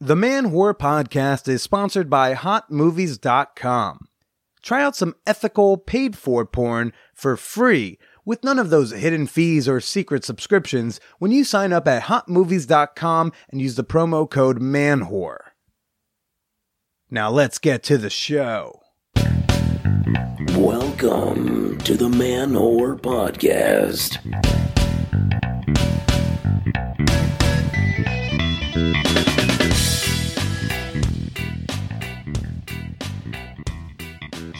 The Man Whore podcast is sponsored by HotMovies.com. Try out some ethical, paid for porn for free with none of those hidden fees or secret subscriptions when you sign up at HotMovies.com and use the promo code MANWHORE. Now let's get to the show. Welcome to the Man Whore Podcast.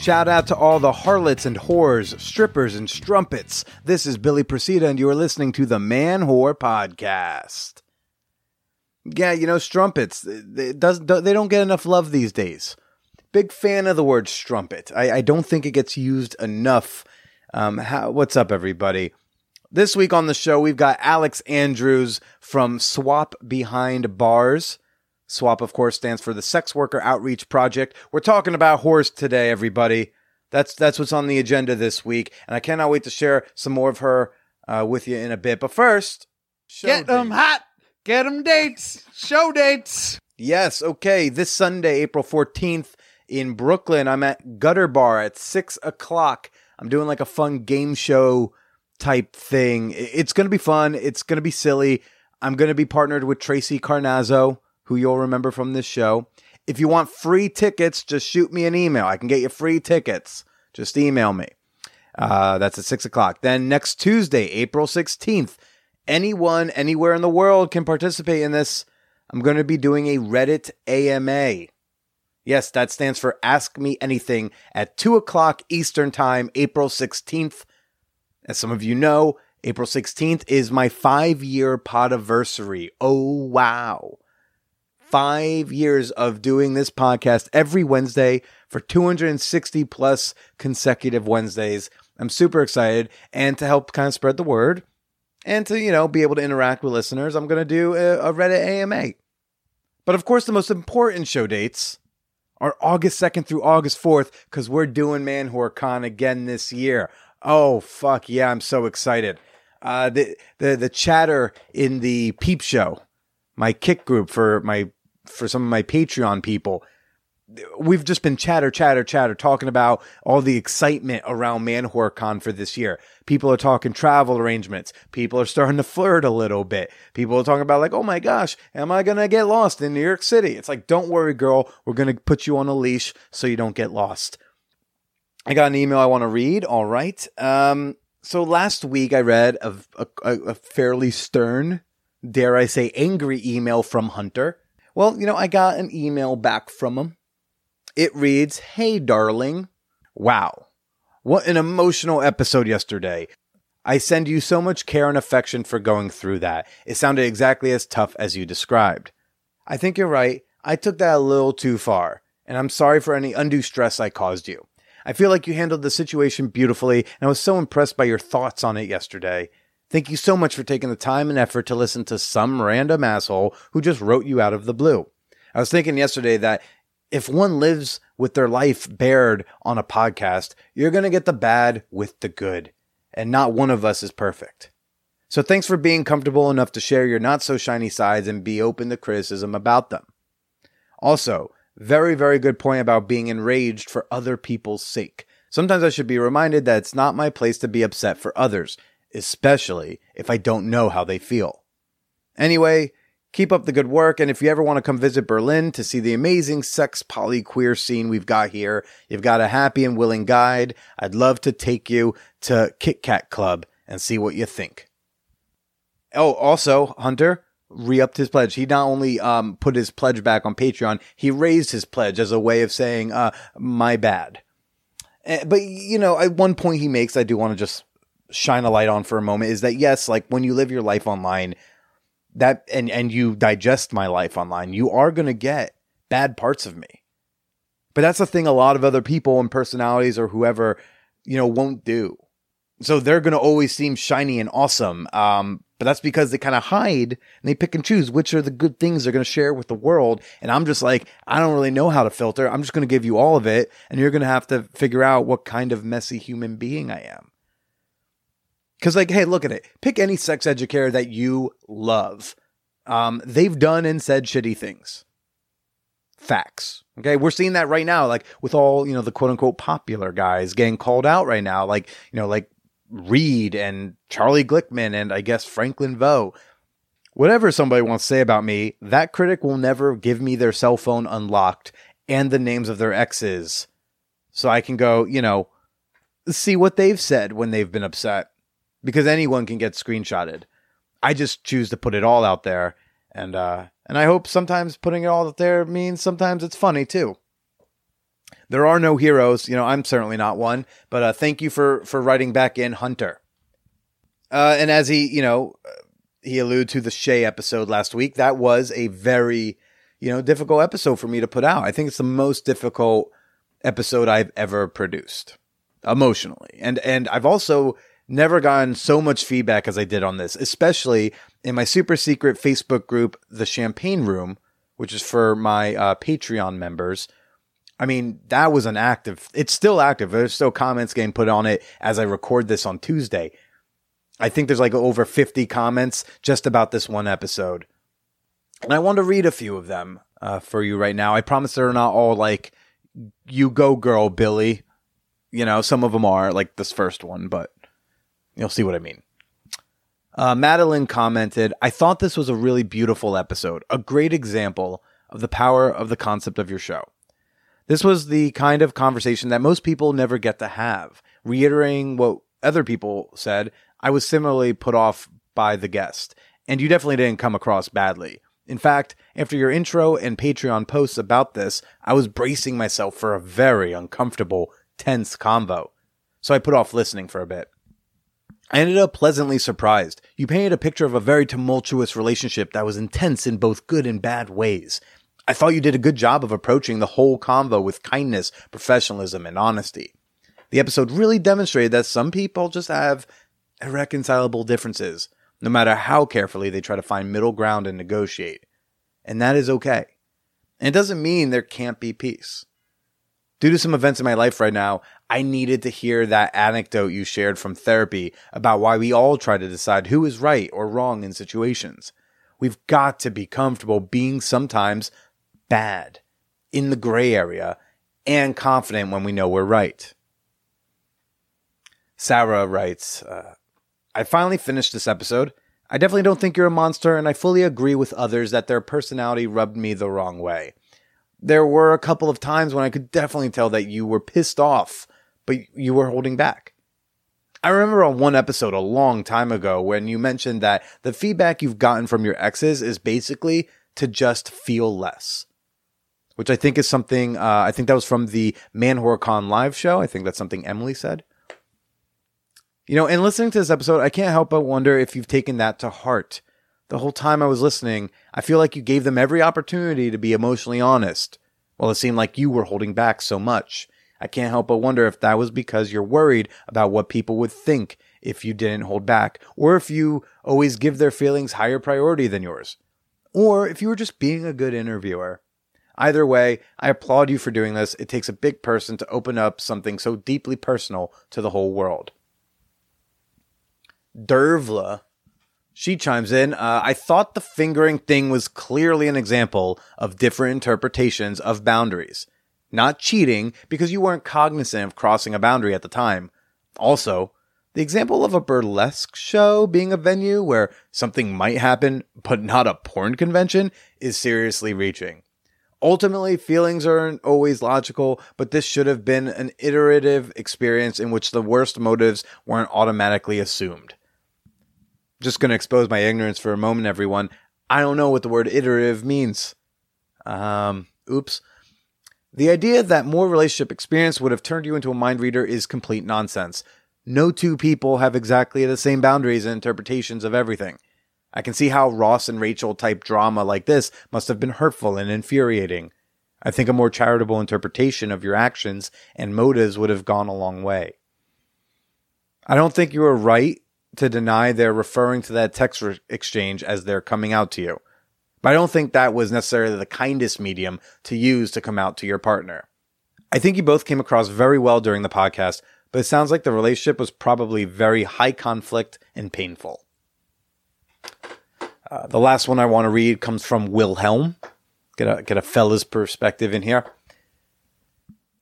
Shout out to all the harlots and whores, strippers and strumpets. This is Billy Procida, and you are listening to the Man Whore Podcast. Yeah, you know, strumpets, does, they don't get enough love these days. Big fan of the word strumpet. I, I don't think it gets used enough. Um, how, what's up, everybody? This week on the show, we've got Alex Andrews from SWOP Behind Bars. SWOP, of course, stands for the Sex Worker Outreach Project. We're talking about whores today, everybody. That's that's what's on the agenda this week, and I cannot wait to share some more of her uh, with you in a bit. But first, get them hot, get them dates, show dates. Yes, okay. This Sunday, April fourteenth, in Brooklyn, I'm at Gutter Bar at six o'clock. I'm doing like a fun game show type thing. It's gonna be fun. It's gonna be silly. I'm gonna be partnered with Tracy Carnazzo who you'll remember from this show. If you want free tickets, just shoot me an email. I can get you free tickets. Just email me. Uh, that's at 6 o'clock. Then next Tuesday, April 16th, anyone, anywhere in the world can participate in this. I'm going to be doing a Reddit AMA. Yes, that stands for Ask Me Anything at 2 o'clock Eastern Time, April 16th. As some of you know, April 16th is my five year podiversary. Oh, wow five years of doing this podcast every Wednesday for 260 plus consecutive Wednesdays. I'm super excited. And to help kind of spread the word and to, you know, be able to interact with listeners, I'm going to do a, a Reddit AMA. But of course, the most important show dates are August 2nd through August 4th because we're doing Man Con again this year. Oh, fuck yeah, I'm so excited. Uh, the, the, the chatter in the Peep Show, my Kik group for my for some of my Patreon people, we've just been chatter, chatter, chatter, talking about all the excitement around ManwhoreCon for this year. People are talking travel arrangements. People are starting to flirt a little bit. People are talking about like, oh my gosh, am I gonna get lost in New York City? It's like, don't worry, girl, we're gonna put you on a leash so you don't get lost. I got an email I want to read. All right. Um, so last week I read a, a, a fairly stern, dare I say, angry email from Hunter well, you know, I got an email back from him. It reads, Hey, darling. Wow. What an emotional episode yesterday. I send you so much care and affection for going through that. It sounded exactly as tough as you described. I think you're right. I took that a little too far, and I'm sorry for any undue stress I caused you. I feel like you handled the situation beautifully, and I was so impressed by your thoughts on it yesterday. Thank you so much for taking the time and effort to listen to some random asshole who just wrote you out of the blue. I was thinking yesterday that if one lives with their life bared on a podcast, you're going to get the bad with the good. And not one of us is perfect. So thanks for being comfortable enough to share your not so shiny sides and be open to criticism about them. Also, very, very good point about being enraged for other people's sake. Sometimes I should be reminded that it's not my place to be upset for others especially if I don't know how they feel. Anyway, keep up the good work, and if you ever want to come visit Berlin to see the amazing sex poly queer scene we've got here, you've got a happy and willing guide. I'd love to take you to Kit Kat Club and see what you think. Oh, also, Hunter re-upped his pledge. He not only um, put his pledge back on Patreon, he raised his pledge as a way of saying, uh, "My bad." Uh, but you know, at one point he makes, I do want to just shine a light on for a moment is that yes, like when you live your life online, that and and you digest my life online, you are going to get bad parts of me. But that's the thing a lot of other people and personalities or whoever, you know, won't do. So they're going to always seem shiny and awesome. Um, but that's because they kind of hide and they pick and choose which are the good things they're going to share with the world. And I'm just like, I don't really know how to filter. I'm just going to give you all of it. And you're going to have to figure out what kind of messy human being I am. Because, like, hey, look at it. Pick any sex educator that you love. Um, they've done and said shitty things. Facts. Okay. We're seeing that right now, like with all, you know, the quote unquote popular guys getting called out right now, like, you know, like Reed and Charlie Glickman and I guess Franklin Veaux. Whatever somebody wants to say about me, that critic will never give me their cell phone unlocked and the names of their exes so I can go, you know, see what they've said when they've been upset because anyone can get screenshotted. I just choose to put it all out there and uh and I hope sometimes putting it all out there means sometimes it's funny too. There are no heroes, you know, I'm certainly not one, but uh thank you for for writing back in Hunter. Uh and as he, you know, he alluded to the Shay episode last week, that was a very, you know, difficult episode for me to put out. I think it's the most difficult episode I've ever produced emotionally. And and I've also never gotten so much feedback as I did on this, especially in my super secret Facebook group, The Champagne Room, which is for my uh, Patreon members. I mean, that was an active, it's still active. There's still comments getting put on it as I record this on Tuesday. I think there's like over 50 comments just about this one episode. And I want to read a few of them uh, for you right now. I promise they're not all like, you go girl, Billy. You know, some of them are like this first one, but you'll see what I mean. Uh, Madeline commented, I thought this was a really beautiful episode, a great example of the power of the concept of your show. This was the kind of conversation that most people never get to have. Reiterating what other people said, I was similarly put off by the guest, and you definitely didn't come across badly. In fact, after your intro and Patreon posts about this, I was bracing myself for a very uncomfortable, tense convo. So I put off listening for a bit. I ended up pleasantly surprised. You painted a picture of a very tumultuous relationship that was intense in both good and bad ways. I thought you did a good job of approaching the whole convo with kindness, professionalism, and honesty. The episode really demonstrated that some people just have irreconcilable differences, no matter how carefully they try to find middle ground and negotiate. And that is okay. And it doesn't mean there can't be peace. Due to some events in my life right now, I needed to hear that anecdote you shared from therapy about why we all try to decide who is right or wrong in situations. We've got to be comfortable being sometimes bad, in the gray area, and confident when we know we're right. Sarah writes, uh, I finally finished this episode. I definitely don't think you're a monster, and I fully agree with others that their personality rubbed me the wrong way. There were a couple of times when I could definitely tell that you were pissed off, but you were holding back. I remember on one episode a long time ago when you mentioned that the feedback you've gotten from your exes is basically to just feel less. Which I think is something, uh, I think that was from the Man live show. I think that's something Emily said. You know, in listening to this episode, I can't help but wonder if you've taken that to heart. The whole time I was listening, I feel like you gave them every opportunity to be emotionally honest. Well, it seemed like you were holding back so much. I can't help but wonder if that was because you're worried about what people would think if you didn't hold back, or if you always give their feelings higher priority than yours, or if you were just being a good interviewer. Either way, I applaud you for doing this. It takes a big person to open up something so deeply personal to the whole world. Dervla, she chimes in. Uh, I thought the fingering thing was clearly an example of different interpretations of boundaries. Not cheating because you weren't cognizant of crossing a boundary at the time. Also, the example of a burlesque show being a venue where something might happen, but not a porn convention, is seriously reaching. Ultimately, feelings aren't always logical, but this should have been an iterative experience in which the worst motives weren't automatically assumed just going to expose my ignorance for a moment, everyone. I don't know what the word iterative means. Um, oops. The idea that more relationship experience would have turned you into a mind reader is complete nonsense. No two people have exactly the same boundaries and interpretations of everything. I can see how Ross and Rachel type drama like this must have been hurtful and infuriating. I think a more charitable interpretation of your actions and motives would have gone a long way. I don't think you were right to deny they're referring to that text re- exchange as they're coming out to you. But I don't think that was necessarily the kindest medium to use to come out to your partner. I think you both came across very well during the podcast, but it sounds like the relationship was probably very high conflict and painful. Uh, the last one I want to read comes from Wilhelm. Get a get a fella's perspective in here.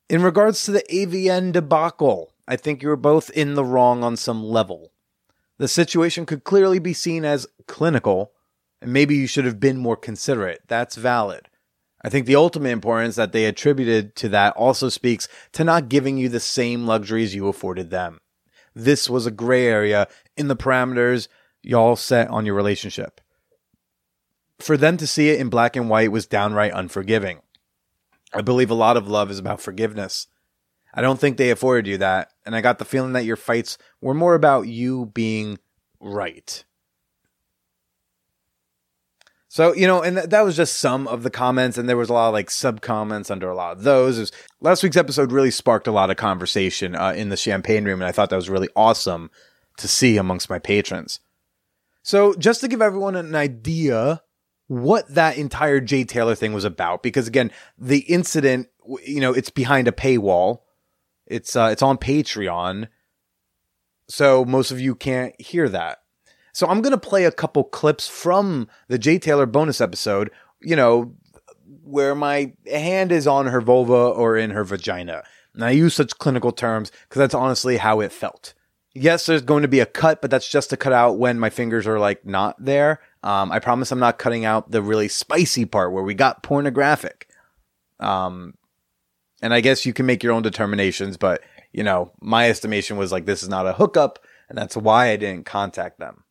In regards to the AVN debacle, I think you were both in the wrong on some level. The situation could clearly be seen as clinical, and maybe you should have been more considerate. That's valid. I think the ultimate importance that they attributed to that also speaks to not giving you the same luxuries you afforded them. This was a gray area in the parameters y'all set on your relationship. For them to see it in black and white was downright unforgiving. I believe a lot of love is about forgiveness. I don't think they afforded you that, and I got the feeling that your fights were more about you being right. So, you know, and th- that was just some of the comments, and there was a lot of like sub comments under a lot of those. Was, last week's episode really sparked a lot of conversation uh, in the champagne room, and I thought that was really awesome to see amongst my patrons. So, just to give everyone an idea what that entire Jay Taylor thing was about, because again, the incident, you know, it's behind a paywall. It's uh, it's on Patreon, so most of you can't hear that. So I'm gonna play a couple clips from the Jay Taylor bonus episode. You know, where my hand is on her vulva or in her vagina. And I use such clinical terms because that's honestly how it felt. Yes, there's going to be a cut, but that's just to cut out when my fingers are like not there. Um, I promise I'm not cutting out the really spicy part where we got pornographic. Um, and I guess you can make your own determinations, but you know, my estimation was like this is not a hookup, and that's why I didn't contact them.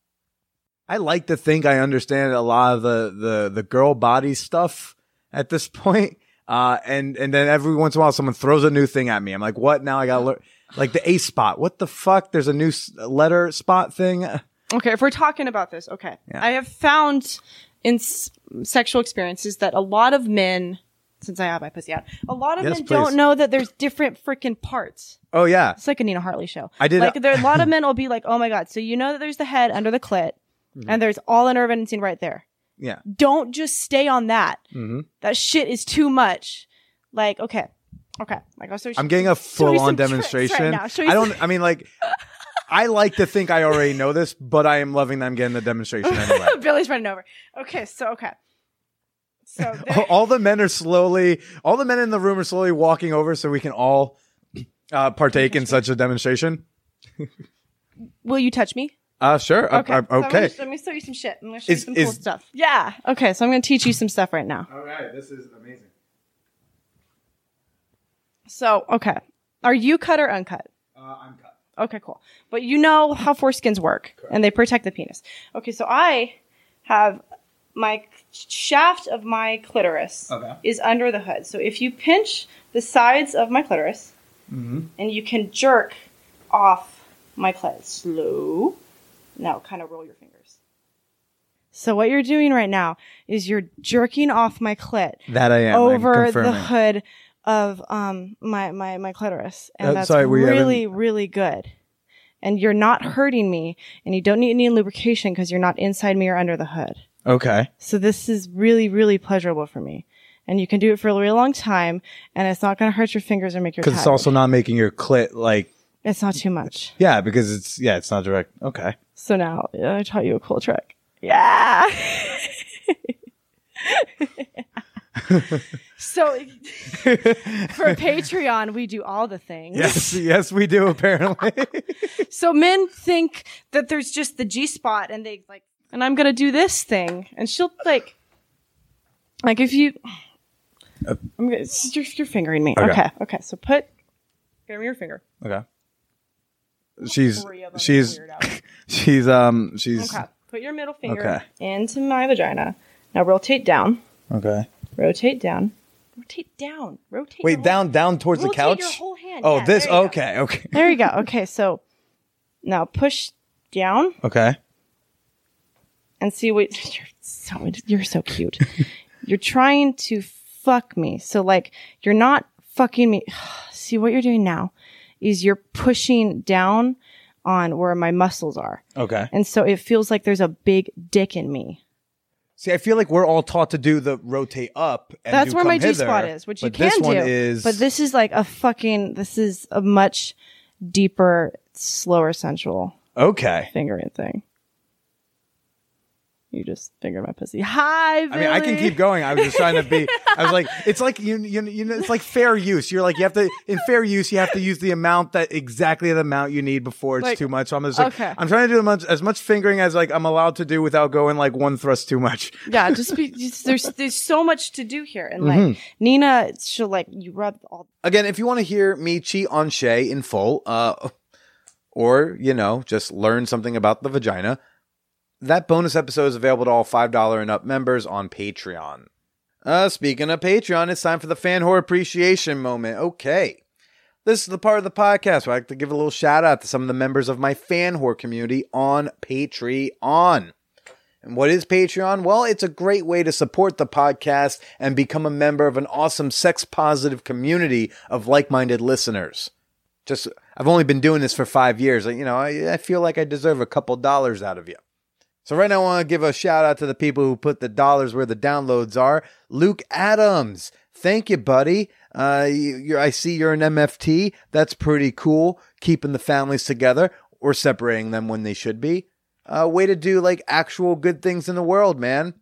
I like to think I understand a lot of the the the girl body stuff at this point. Uh, and and then every once in a while, someone throws a new thing at me. I'm like, what? Now I got to learn. Like the A spot. What the fuck? There's a new s- letter spot thing. Okay, if we're talking about this, okay. Yeah. I have found in s- sexual experiences that a lot of men, since I have my pussy out, a lot of Yes, men please. don't know that there's different freaking parts. Oh yeah. It's like a Nina Hartley show. I did- Like there, a lot of men will be like, "Oh my god!" So you know that there's the head under the clit, Mm-hmm. and there's all the nerve endings right there. Yeah. Don't just stay on that. hmm That shit is too much. Like, okay, okay. Like I'll show you I'm getting a show you full on some tricks demonstration. Right now. Show you I don't. I mean, like, I like to think I already know this, but I am loving them getting the demonstration anyway. Billy's running over. Okay, so okay. So there- all, the men are slowly. All the men in the room are slowly walking over, so we can all uh, partake in such a demonstration. will you touch me? Uh, sure. Uh, Okay. uh, So I'm okay. gonna, let me show you some shit. I'm gonna show Is- you some cool stuff. Yeah. Okay. So I'm gonna teach you some stuff right now. all right. This is amazing. So okay, are you cut or uncut? Uh, I'm cut. Okay, cool. But you know how foreskins work, and they protect the penis. Okay, so I have my shaft of my clitoris Okay. is under the hood. So if you pinch the sides of my clitoris, Mm-hmm. and you can jerk off my clit slow. Now, kind of roll your fingers. So what you're doing right now is you're jerking off my clit That I am. Over the hood of um my my my clitoris, and Uh, that's sorry, really really good. And you're not hurting me, and you don't need any lubrication because you're not inside me or under the hood. Okay. So this is really really pleasurable for me, and you can do it for a really long time, and it's not going to hurt your fingers or make your Because it's also not making your clit like. it's not too much. Yeah, because it's yeah, it's not direct. Okay. So now yeah, I taught you a cool trick. Yeah. so for Patreon, we do all the things. Yes, yes, we do apparently. So men think that there's just the G spot and they like, and I'm gonna do this thing, and she'll like, like if you, I'm gonna, you're, you're fingering me. Okay. Okay. okay. So put, give me your finger. okay. She's Three of them, she's she's um she's Okay. Put your middle finger Okay. into my vagina. Now rotate down. okay. Rotate down. Rotate down. Rotate. Wait, down down towards the rotate couch. Your whole hand. oh, Yeah, this you go. okay, okay. There you go. Okay, so now push down Okay. And see what you're so you're so cute. you're trying to fuck me. So like you're not fucking me. See what you're doing now is you're pushing down on where my muscles are. Okay. And so it feels like there's a big dick in me. See, I feel like we're all taught to do the rotate up. And That's where my G spot is, which you can this do. is But this is like a fucking this is a much deeper, slower sensual okay. fingering thing. You just fingered my pussy. Hi, I mean, I can keep going. I was just trying to be. I was like, it's like you, you, you know, it's like fair use. You're like, you have to in fair use, you have to use the amount that exactly the amount you need before it's Like, too much. So I'm just like, okay. I'm trying to do as much, as much fingering as like I'm allowed to do without going like one thrust too much. Yeah, just be. Just, there's there's so much to do here, and Mm-hmm. like Nina, she'll like you rub all. Again, if you want to hear me cheat on Shay in full, uh, or you know, just learn something about the vagina, that bonus episode is available to all five dollar and up members on Patreon. Uh, speaking of Patreon, it's time for the fan whore appreciation moment. Okay. This is the part of the podcast where I like to give a little shout out to some of the members of my fan whore community on Patreon. And what is Patreon? Well, it's a great way to support the podcast and become a member of an awesome sex positive community of like minded listeners. Just, I've only been doing this for five years. You know, I, I feel like I deserve a couple dollars out of you. So right now, I want to give a shout out to the people who put the dollars where the downloads are. Luke Adams, thank you, buddy. Uh, you, I see you're an MFT. That's pretty cool. Keeping the families together or separating them when they should be. Uh, way to do like actual good things in the world, man.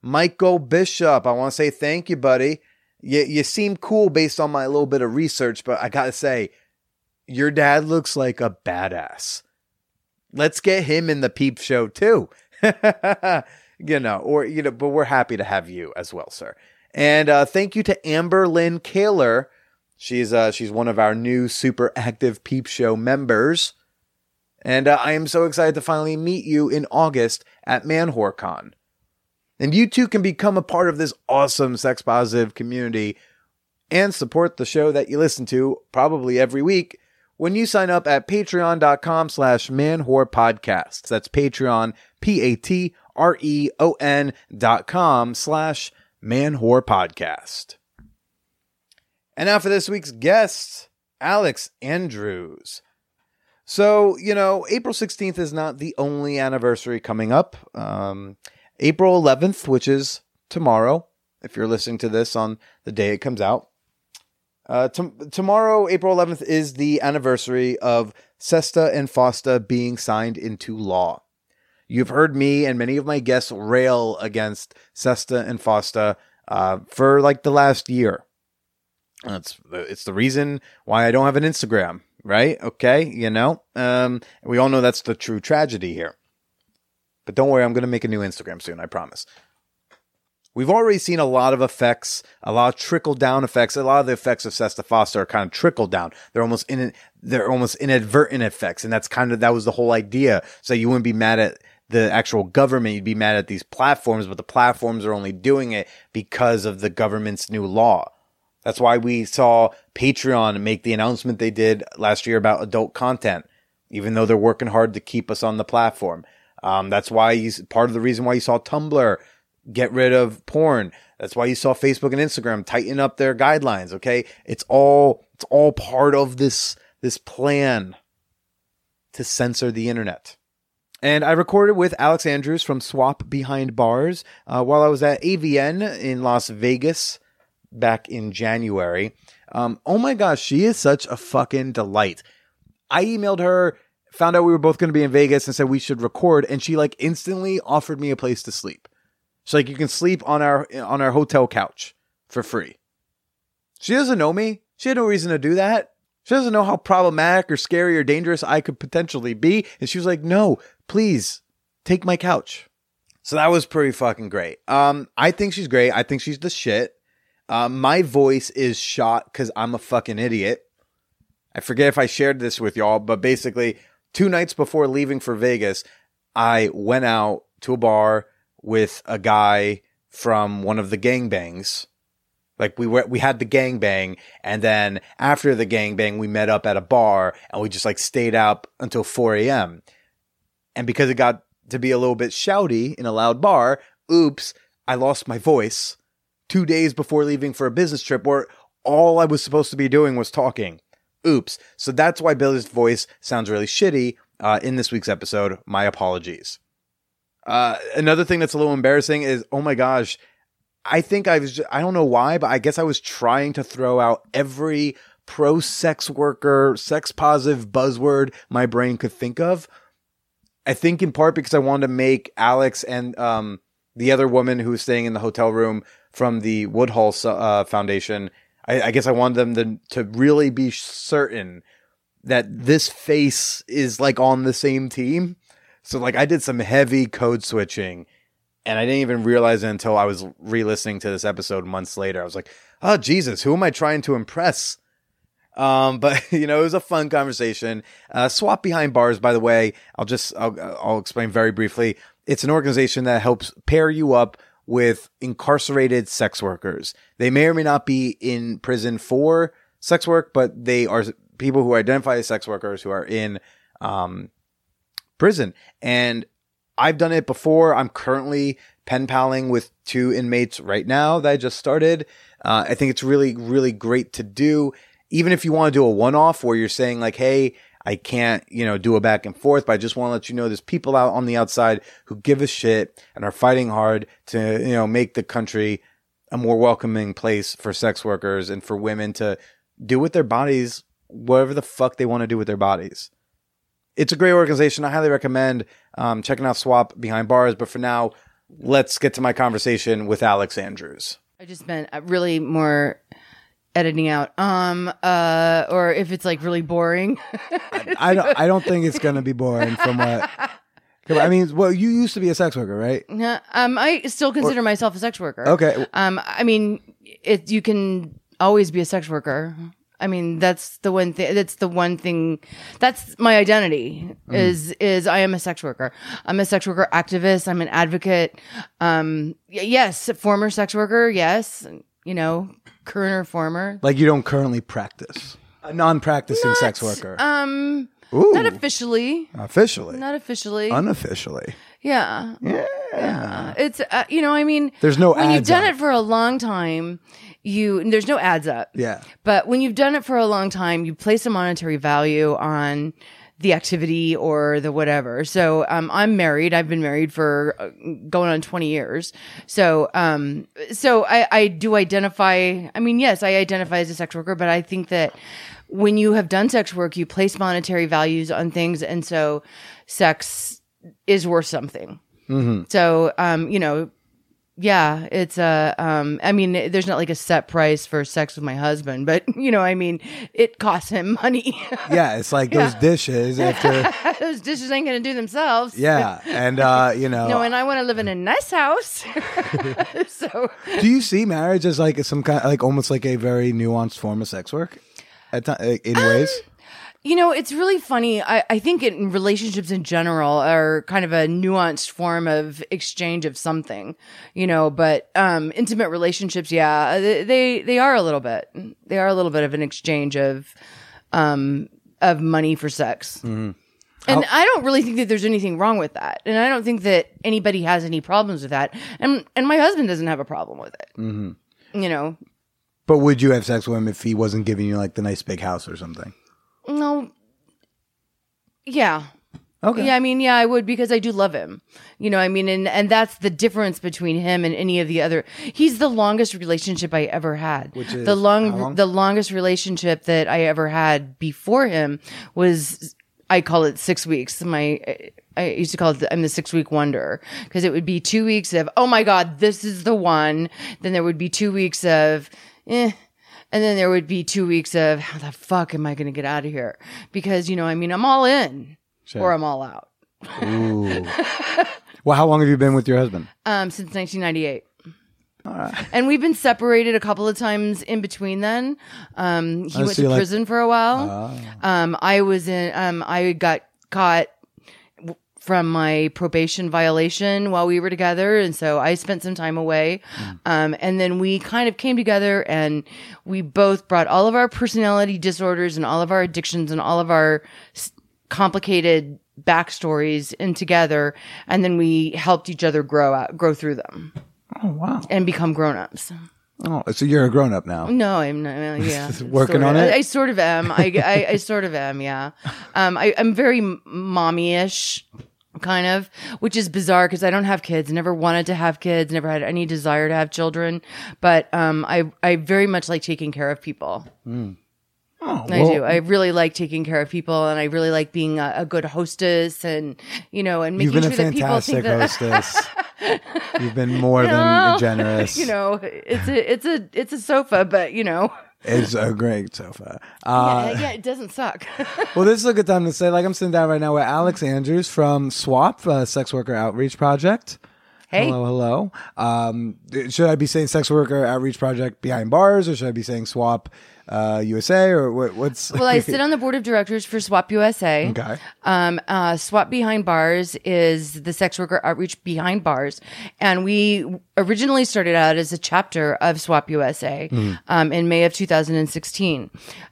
Michael Bishop, I want to say thank you, buddy. You you seem cool based on my little bit of research, but I gotta say, your dad looks like a badass let's get him in the peep show too. you know, or you know, but we're happy to have you as well, sir. And uh, thank you to Amber Lynn Kaler. She's uh, she's one of our new super active peep show members. And uh, I am so excited to finally meet you in August at ManwhoreCon. And you too can become a part of this awesome sex positive community and support the show that you listen to probably every week when you sign up at patreon.com slash manwhorepodcasts. That's Patreon, P-A-T-R-E-O-N dot com slash manwhorepodcast. And now for this week's guest, Alex Andrews. So, you know, April 16th is not the only anniversary coming up. Um, April 11th, which is tomorrow, if you're listening to this on the day it comes out, uh, tom tomorrow, April 11th, is the anniversary of SESTA and FOSTA being signed into law. You've heard me and many of my guests rail against SESTA and FOSTA uh, for like the last year. It's it's the reason why I don't have an Instagram, right? Okay, you know, um, we all know that's the true tragedy here. But don't worry, I'm going to make a new Instagram soon. I promise. We've already seen a lot of effects, a lot of trickle down effects. A lot of the effects of SESTA FOSTA are kind of trickle down. They're almost in, they're almost inadvertent effects, and that's kind of that was the whole idea. So you wouldn't be mad at the actual government; you'd be mad at these platforms, but the platforms are only doing it because of the government's new law. That's why we saw Patreon make the announcement they did last year about adult content, even though they're working hard to keep us on the platform. Um, that's why you, part of the reason why you saw Tumblr get rid of porn. That's why you saw Facebook and Instagram tighten up their guidelines. Okay. It's all, it's all part of this, this plan to censor the internet. And I recorded with Alex Andrews from SWOP Behind Bars uh, while I was at AVN in Las Vegas back in January. Um, oh my gosh, she is such a fucking delight. I emailed her, found out we were both going to be in Vegas and said we should record, and she like instantly offered me a place to sleep. So like you can sleep on our on our hotel couch for free. She doesn't know me. She had no reason to do that. She doesn't know how problematic or scary or dangerous I could potentially be. And she was like, no, please take my couch. So that was pretty fucking great. Um, I think she's great. I think she's the shit. Uh, my voice is shot because I'm a fucking idiot. I forget if I shared this with y'all, but basically, two nights before leaving for Vegas, I went out to a bar with a guy from one of the gangbangs. Like we were, we had the gangbang, and then after the gangbang, we met up at a bar, and we just like stayed up until 4 a.m. And because it got to be a little bit shouty in a loud bar, oops, I lost my voice two days before leaving for a business trip where all I was supposed to be doing was talking. Oops. So that's why Billy's voice sounds really shitty uh, in this week's episode. My apologies. Uh, another thing that's a little embarrassing is, oh my gosh, I think I was, just, I don't know why, but I guess I was trying to throw out every pro sex worker, sex positive buzzword my brain could think of. I think in part because I wanted to make Alex and um, the other woman who was staying in the hotel room from the Woodhull uh, Foundation. I, I guess I wanted them to to really be certain that this face is like on the same team. So like I did some heavy code switching and I didn't even realize it until I was re-listening to this episode months later. I was like, "Oh Jesus, who am I trying to impress?" Um, but you know, it was a fun conversation. Uh, SWOP Behind Bars, by the way, I'll just I'll, I'll explain very briefly. It's an organization that helps pair you up with incarcerated sex workers. They may or may not be in prison for sex work, but they are people who identify as sex workers who are in um, prison. And I've done it before. I'm currently pen paling with two inmates right now that I just started. Uh, I think it's really, really great to do. Even if you want to do a one off where you're saying like, Hey, I can't, you know, do a back and forth, but I just want to let you know there's people out on the outside who give a shit and are fighting hard to, you know, make the country a more welcoming place for sex workers and for women to do with their bodies whatever the fuck they want to do with their bodies. It's a great organization. I highly recommend um, checking out SWOP Behind Bars. But for now, let's get to my conversation with Alex Andrews. I just meant uh, really more editing out. Um, uh, or if it's like really boring. I don't. I don't think it's gonna be boring from what. I mean, well, you used to be a sex worker, right? Yeah, um, I still consider myself a sex worker. Okay. Um, I mean, it you can always be a sex worker. I mean, that's the one thing. That's the one thing. That's my identity. Is is I am a sex worker. I'm a sex worker activist. I'm an advocate. Um, y- yes, former sex worker. Yes, you know, current or former. Like you don't currently practice. A non-practicing sex worker. Um, Ooh, not officially. officially, Not officially. unofficially. yeah. Yeah. yeah. It's uh, you know, I mean, There's no when you've done on it for a long time. You there's no ads up. Yeah. But when you've done it for a long time, you place a monetary value on the activity or the whatever. So, um, I'm married. I've been married for uh, going on 20 years. So, um, so I, I do identify, I mean, yes, I identify as a sex worker, but I think that when you have done sex work, you place monetary values on things. And so sex is worth something. So, um, you know, yeah, it's a. Um, I mean, there's not like a set price for sex with my husband, but you know, I mean, it costs him money. Yeah, it's like those dishes after. Those dishes ain't gonna do themselves. Yeah, and uh, you know, No, and I want to live in a nice house. so do you see marriage as like some kind, like almost like a very nuanced form of sex work, at ti- in ways? You know, it's really funny. I, I think in relationships in general are kind of a nuanced form of exchange of something, you know, but, um, intimate relationships, yeah, they, they, they are a little bit, they are a little bit of an exchange of, um, of money for sex. And I don't really think that there's anything wrong with that. And I don't think that anybody has any problems with that. And, and my husband doesn't have a problem with it. Mm-hmm. You know, But would you have sex with him if he wasn't giving you like the nice big house or something? No, yeah. Okay. Yeah, I mean, yeah, I would because I do love him. You know, I mean, and and that's the difference between him and any of the other. He's the longest relationship I ever had. Which is the long, long? the longest relationship that I ever had before him was. I call it six weeks. My, I used to call it, the, I'm the six week wonder because it would be two weeks of, oh my God, this is the one. Then there would be two weeks of, eh, and then there would be two weeks of how the fuck am I going to get out of here? Because, you know, I mean, I'm all in or I'm all out. Ooh. well, how long have you been with your husband? Um, since 1998. And we've been separated a couple of times in between then. Um, he Oh, went so to you like- prison for a while. Um, I was in, um, I got caught from my probation violation while we were together. And so I spent some time away. Um, and then we kind of came together and we both brought all of our personality disorders and all of our addictions and all of our s- complicated backstories in together. And then we helped each other grow out, grow through them Oh wow. and become grown-ups. Oh, so you're a grown up now. No, I'm not. well, Yeah, Working sort on of. it? I, I sort of am. I, I, I sort of am. Yeah. Um, I, I'm very mommy-ish, kind of, which is bizarre because I don't have kids. Never wanted to have kids. Never had any desire to have children. But um, I, I very much like taking care of people. Oh, I well, do. I really like taking care of people, and I really like being a, a good hostess, and you know, and making sure that people think that hostess. You've been more than generous. You know, it's a it's a it's a sofa, but you know, it's a great sofa. Uh, yeah, yeah, it doesn't suck. Well, this is a good time to say, like, I'm sitting down right now with Alex Andrews from SWOP, uh, Sex Worker Outreach Project. Hey. Hello, hello. Um, should I be saying Sex Worker Outreach Project behind bars, or should I be saying SWOP uh, USA, or what, what's? well, I sit on the board of directors for SWOP USA. Okay. Um, uh, SWOP Behind Bars is the sex worker outreach behind bars. And we originally started out as a chapter of SWOP USA um, in May of 2016.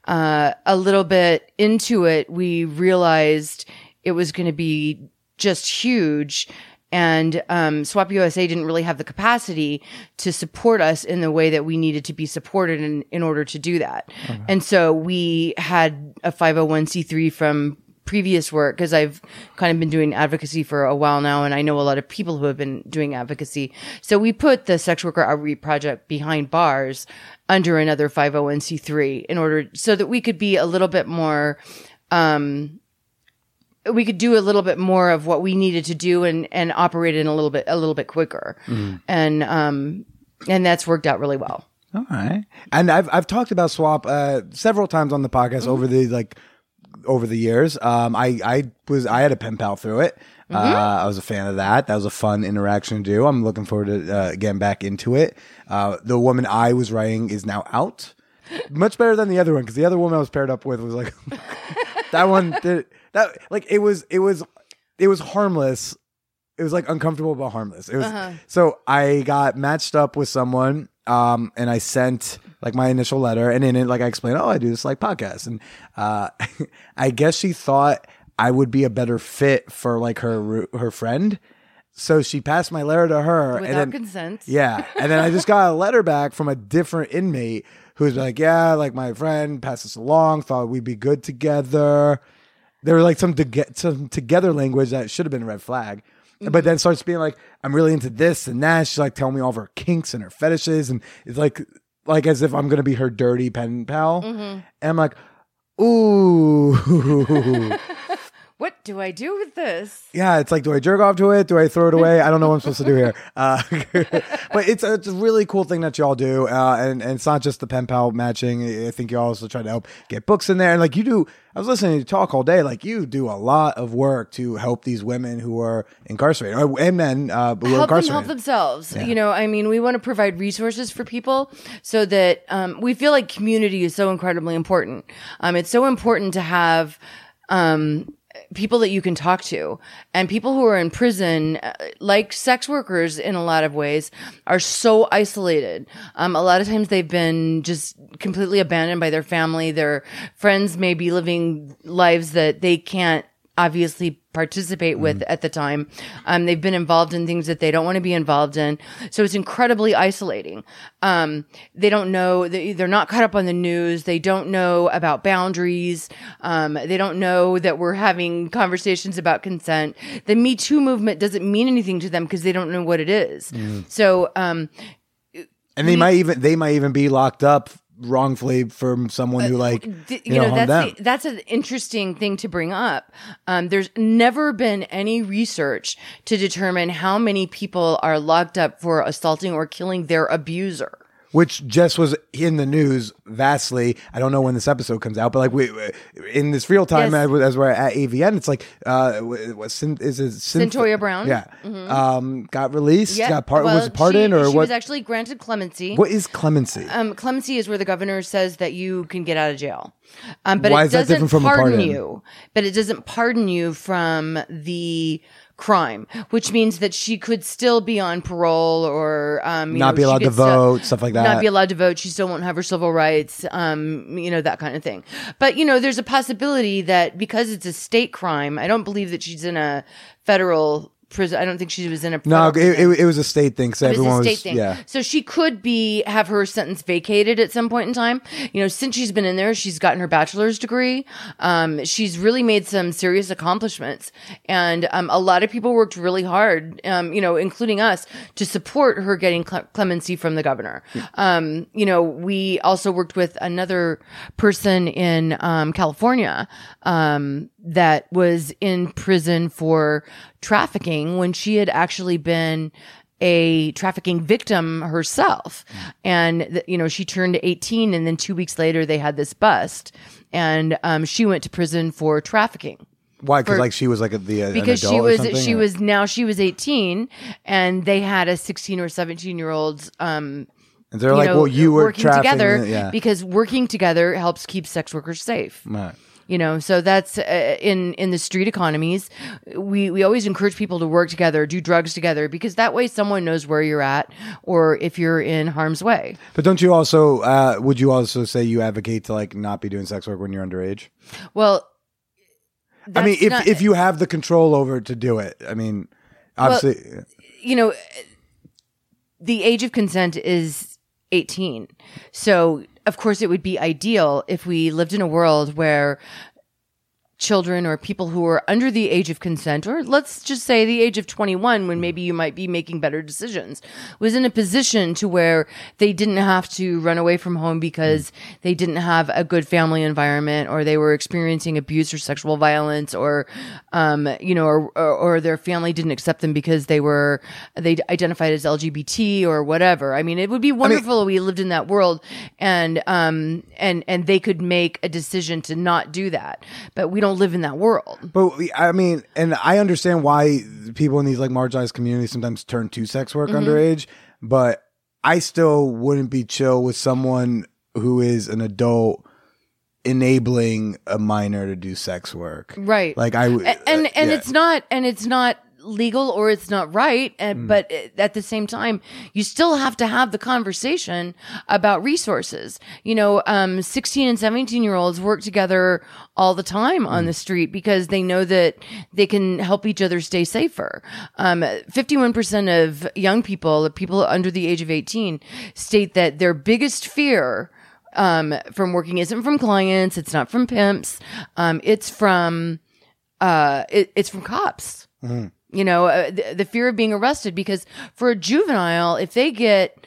Uh, a little bit into it, we realized it was going to be just huge. And um, SWOP USA didn't really have the capacity to support us in the way that we needed to be supported in, in order to do that. And so we had a 501c3 from previous work because I've kind of been doing advocacy for a while now and I know a lot of people who have been doing advocacy. So we put the sex worker outreach project behind bars under another 501c3 in order so that we could be a little bit more um we could do a little bit more of what we needed to do and and operate in a little bit a little bit quicker. And um and that's worked out really well. All right. And I've I've talked about SWOP uh, several times on the podcast over the like over the years. Um, I I was I had a pen pal through it. Uh, I was a fan of that. That was a fun interaction to do. I'm looking forward to uh, getting back into it. Uh, the woman I was writing is now out. Much better than the other one because the other woman I was paired up with was like that one. Did, that like it was it was it was harmless. It was like uncomfortable but harmless. It was so I got matched up with someone, um, and I sent like my initial letter, and in it, like I explained, oh, I do this like podcast, and uh, I guess she thought I would be a better fit for like her her friend, so she passed my letter to her, and Without then, consent. yeah, and then I just got a letter back from a different inmate who's like, yeah, like my friend passed this along, thought we'd be good together. There were like some to some together language that should have been a red flag. But mm-hmm. then starts being like, I'm really into this and that. She's like telling me all of her kinks and her fetishes, and it's like, like as if I'm gonna be her dirty pen pal. Mm-hmm. And I'm like, ooh, What do I do with this? yeah. It's like, do I jerk off to it? Do I throw it away? I don't know what I'm supposed to do here. Uh, but it's a, it's a really cool thing that y'all do, uh, and and it's not just the pen pal matching. I think you also try to help get books in there, and like you do. I was listening to you talk all day. Like you do a lot of work to help these women who are incarcerated or- and men uh, who are help them incarcerated. help themselves. You know, I mean, we want to provide resources for people so that um, we feel like community is so incredibly important. Um, it's so important to have um, people that you can talk to, and people who are in prison, uh, like sex workers, in a lot of ways, are so isolated. Um, a lot of times they've been just completely abandoned by their family. Their friends may be living lives that they can't obviously participate with at the time. Um, they've been involved in things that they don't want to be involved in. So it's incredibly isolating. Um, they don't know, they, they're not caught up on the news. They don't know about boundaries. Um, they don't know that we're having conversations about consent. The Me Too movement doesn't mean anything to them because they don't know what it is. So, um, and they might even they might even be locked up wrongfully from someone who like Th- you, you, know, know, that's the, that's an interesting thing to bring up. Um, there's never been any research to determine how many people are locked up for assaulting or killing their abuser. Which just was in the news vastly. I don't know when this episode comes out, but like we in this real time Yes. as, as we're at AVN, it's like uh, is it Cynth- Cyntoia Brown? Mm-hmm. Yeah, um, got released. Yeah, Got part well, was it pardoned or she what? was actually granted clemency. what is clemency? Um, clemency is where the governor says that you can get out of jail. Um, but Why it is doesn't different from a pardon, pardon? you. But it doesn't pardon you from the crime, which means that she could still be on parole or um, Not know, be allowed to still- vote, stuff like that. Not be allowed to vote. She still won't have her civil rights. Um, you know that kind of thing. But you know, there's a possibility that because it's a state crime, I don't believe that she's in a federal prison. I don't think she was in a No, it, it, it was a state thing. So It was everyone a state was thing. yeah. So she could be have her sentence vacated at some point in time. You know, since she's been in there, she's gotten her bachelor's degree. Um, she's really made some serious accomplishments, and um, a lot of people worked really hard. Um, you know, including us, to support her getting cle- clemency from the governor. Um, you know, we also worked with another person in um, California um, that was in prison for trafficking when she had actually been a trafficking victim herself. And, you know, she turned 18 and then two weeks later they had this bust and, um, she went to prison for trafficking Why? Because like she was like a, the uh, because she was, she or- was now she was 18 and they had a 16 or 17 year old, um, And they're like, know, well, you were working together yeah. because working together helps keep sex workers safe Right. You know so that's uh, in in the street economies we we always encourage people to work together do drugs together because that way someone knows where you're at or if you're in harm's way But don't you also? Uh, would you also say you advocate to like not be doing sex work when you're underage? well I mean, if not- if you have the control over it to do it, I mean, obviously, you know the age of consent is 18 so of course it would be ideal if we lived in a world where children or people who are under the age of consent or let's just say the age of 21 when maybe you might be making better decisions was in a position to where they didn't have to run away from home because they didn't have a good family environment or they were experiencing abuse or sexual violence or um, you know or, or, or their family didn't accept them because they were they identified as lgbt or whatever. I mean it would be wonderful if we lived in that world and um and and they could make a decision to not do that. But we don't live in that world But I mean, and I understand why people in these like marginalized communities sometimes turn to sex work Mm-hmm. underage, but I still wouldn't be chill with someone who is an adult enabling a minor to do sex work. right Like I would, and uh, and yeah. it's not and it's not legal or it's not right and, Mm. but at the same time you still have to have the conversation about resources you know um 16 and 17 year olds work together all the time on Mm. the street because they know that they can help each other stay safer um 51% of young people people under the age of 18 state that their biggest fear um, from working isn't from clients. It's not from pimps. Um, it's from, uh, it, it's from cops. You know, uh, the, the fear of being arrested because for a juvenile, if they get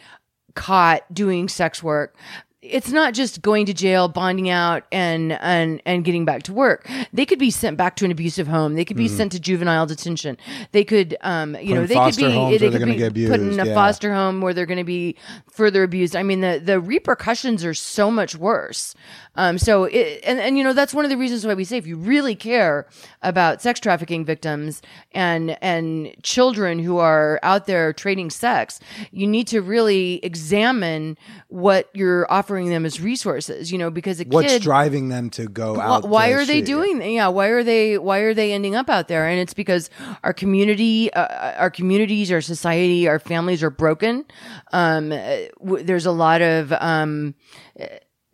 caught doing sex work, it's not just going to jail, bonding out, and and and getting back to work. They could be sent back to an abusive home. They could be sent to juvenile detention. They could, um, you Put know, they could be they could be put in a yeah. foster home where they're going to be further abused. I mean, the the repercussions are so much worse. Um, so it, and and you know that's one of the reasons why we say if you really care about sex trafficking victims and and children who are out there trading sex, you need to really examine what you're offering them as resources. You know, because a what's kid driving them to go Wh- out? why are they doing yeah why are they why are they ending up out there and it's because our community uh, our communities our society our families are broken um uh, w- there's a lot of um uh,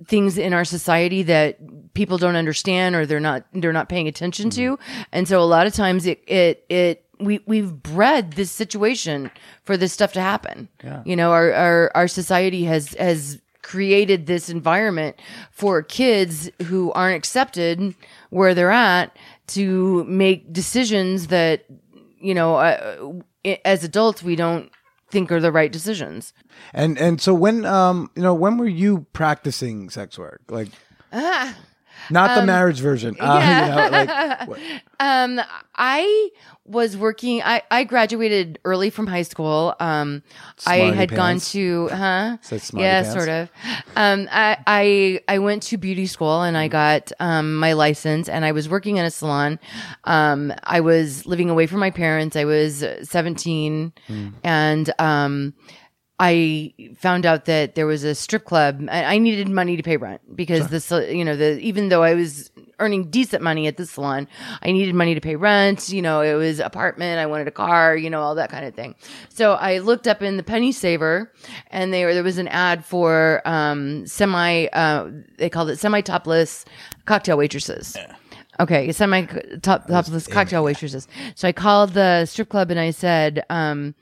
things in our society that people don't understand or they're not they're not paying attention to. And so a lot of times it it it we we've bred this situation for this stuff to happen. Yeah. you know our our our society has has created this environment for kids who aren't accepted where they're at to make decisions that you know uh, as adults we don't think are the right decisions And and so when um you know when were you practicing sex work? Like not the marriage version. Uh, Um, yeah. you know, like, Um, I was working. I, I graduated early from high school. Um, I had gone to, huh? Said yeah, pants. sort of. Um, I, I, I went to beauty school and I got, um, my license and I was working in a salon. Um, I was living away from my parents. I was 17 Hmm. and, um, I found out that there was a strip club. I I needed money to pay rent because this, you know, the even though I was earning decent money at the salon, I needed money to pay rent. You know, it was apartment. I wanted a car. You know, all that kind of thing. So I looked up in the Penny Saver, and there there was an ad for um, semi. Uh, they called it semi topless cocktail waitresses. Okay, semi top topless cocktail waitresses. So I called the strip club and I said, um,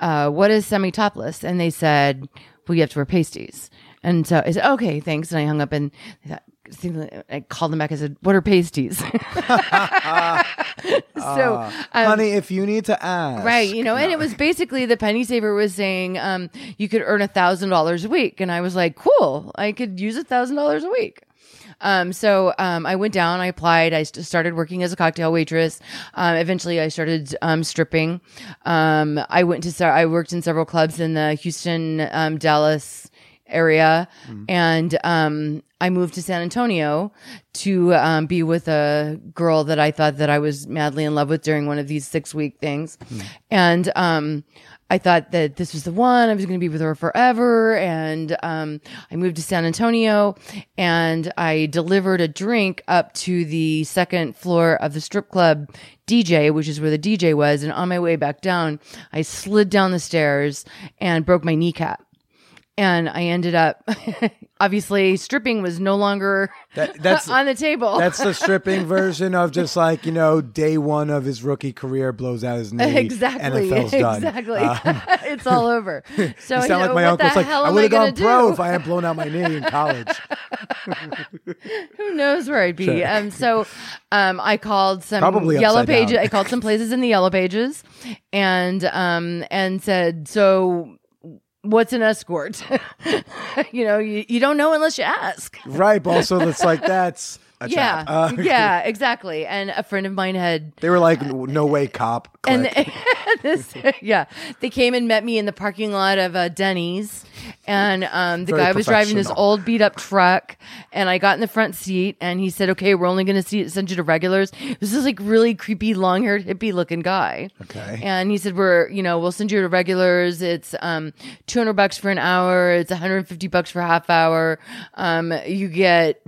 uh, "What is semi topless?" And they said, "Well, you have to wear pasties." And so I said, "Okay, thanks." And I hung up and I thought. I called them back. I said, "What are pasties?" so, um, Honey, if you need to ask. Right, you know, and it was basically the penny saver was saying um, you could earn a thousand dollars a week, and I was like, cool, I could use a thousand dollars a week. Um, so um, I went down, I applied, I started working as a cocktail waitress. Um, eventually, I started um, stripping. Um, I went to, se- I worked in several clubs in the Houston, um, Dallas area, and um, I moved to San Antonio to um, be with a girl that I thought that I was madly in love with during one of these six week things, and um, I thought that this was the one I was going to be with her forever, and um, I moved to San Antonio, and I delivered a drink up to the second floor of the strip club DJ, which is where the DJ was, and on my way back down, I slid down the stairs and broke my kneecap and I ended up obviously stripping was no longer That- that's- on the table. That's the stripping version of just like, you know, day one of his rookie career blows out his knee. exactly, NFL's done. exactly. Um, it's all over. So you you sound know, like my what uncle. It's the like, I would have gone pro if I had blown out my knee in college. Who knows where I'd be? Sure. Um, so um, I called some Probably yellow pages. I called some places in the yellow pages, and um, and said so. What's an escort? you know, you, you don't know unless you ask. right. But also, it's like, that's a Yeah. Uh, yeah, exactly. And a friend of mine had They were like, no way, cop. and Click. this, yeah, they came and met me in the parking lot of uh, Denny's, and um, the Very guy was driving this old beat up truck, and I got in the front seat, and he said, "Okay, we're only going to send you to regulars." This is like really creepy, long haired, hippie looking guy. Okay. and he said, "We're you know we'll send you to regulars. It's um two hundred bucks for an hour. It's one hundred and fifty bucks for a half hour. Um, you get."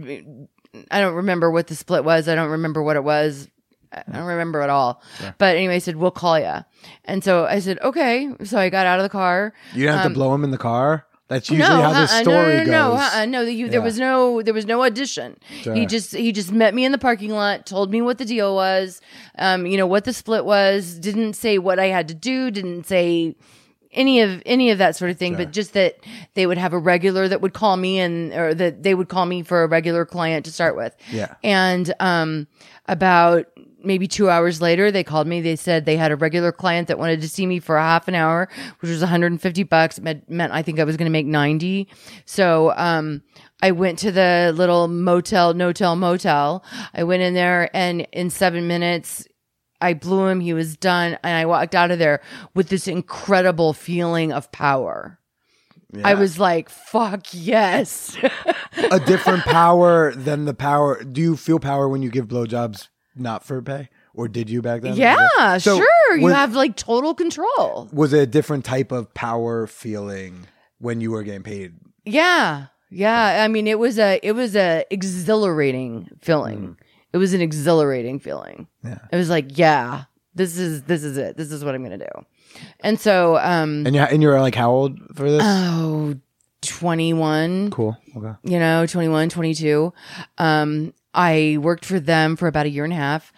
I don't remember what the split was. I don't remember what it was. I don't remember at all. But anyway, I said, we'll call you. And so I said, okay. So I got out of the car. you didn't have to blow him in the car? That's usually how this uh-uh, story no, no, no, goes. No, uh-uh, no, you, there Yeah. was no, there was no audition. Sure. He just, he just met me in the parking lot, told me what the deal was, um, you know, what the split was, didn't say what I had to do, didn't say any of any of that sort of thing, but just that they would have a regular that would call me and or that they would call me for a regular client to start with. Yeah. And um about maybe two hours later, they called me. They said they had a regular client that wanted to see me for a half an hour, which was 150 bucks. It meant, meant I think I was going to make 90. So, um, I went to the little motel, no-tell motel. I went in there and in seven minutes, I blew him. He was done. And I walked out of there with this incredible feeling of power. I was like, fuck yes. a different power than the power. Do you feel power when you give blowjobs not for pay? Or did you back then? yeah, So sure. You have like total control. Was it a different type of power feeling when you were getting paid? Yeah. Yeah. I mean, it was a, it was a exhilarating feeling. It was an exhilarating feeling. Yeah. It was like, yeah, this is, this is it. This is what I'm going to do. And so, um, And you and you're like how old for this? oh, 21, cool. Okay. you know, 21, 22. Um, I worked for them for about a year and a half.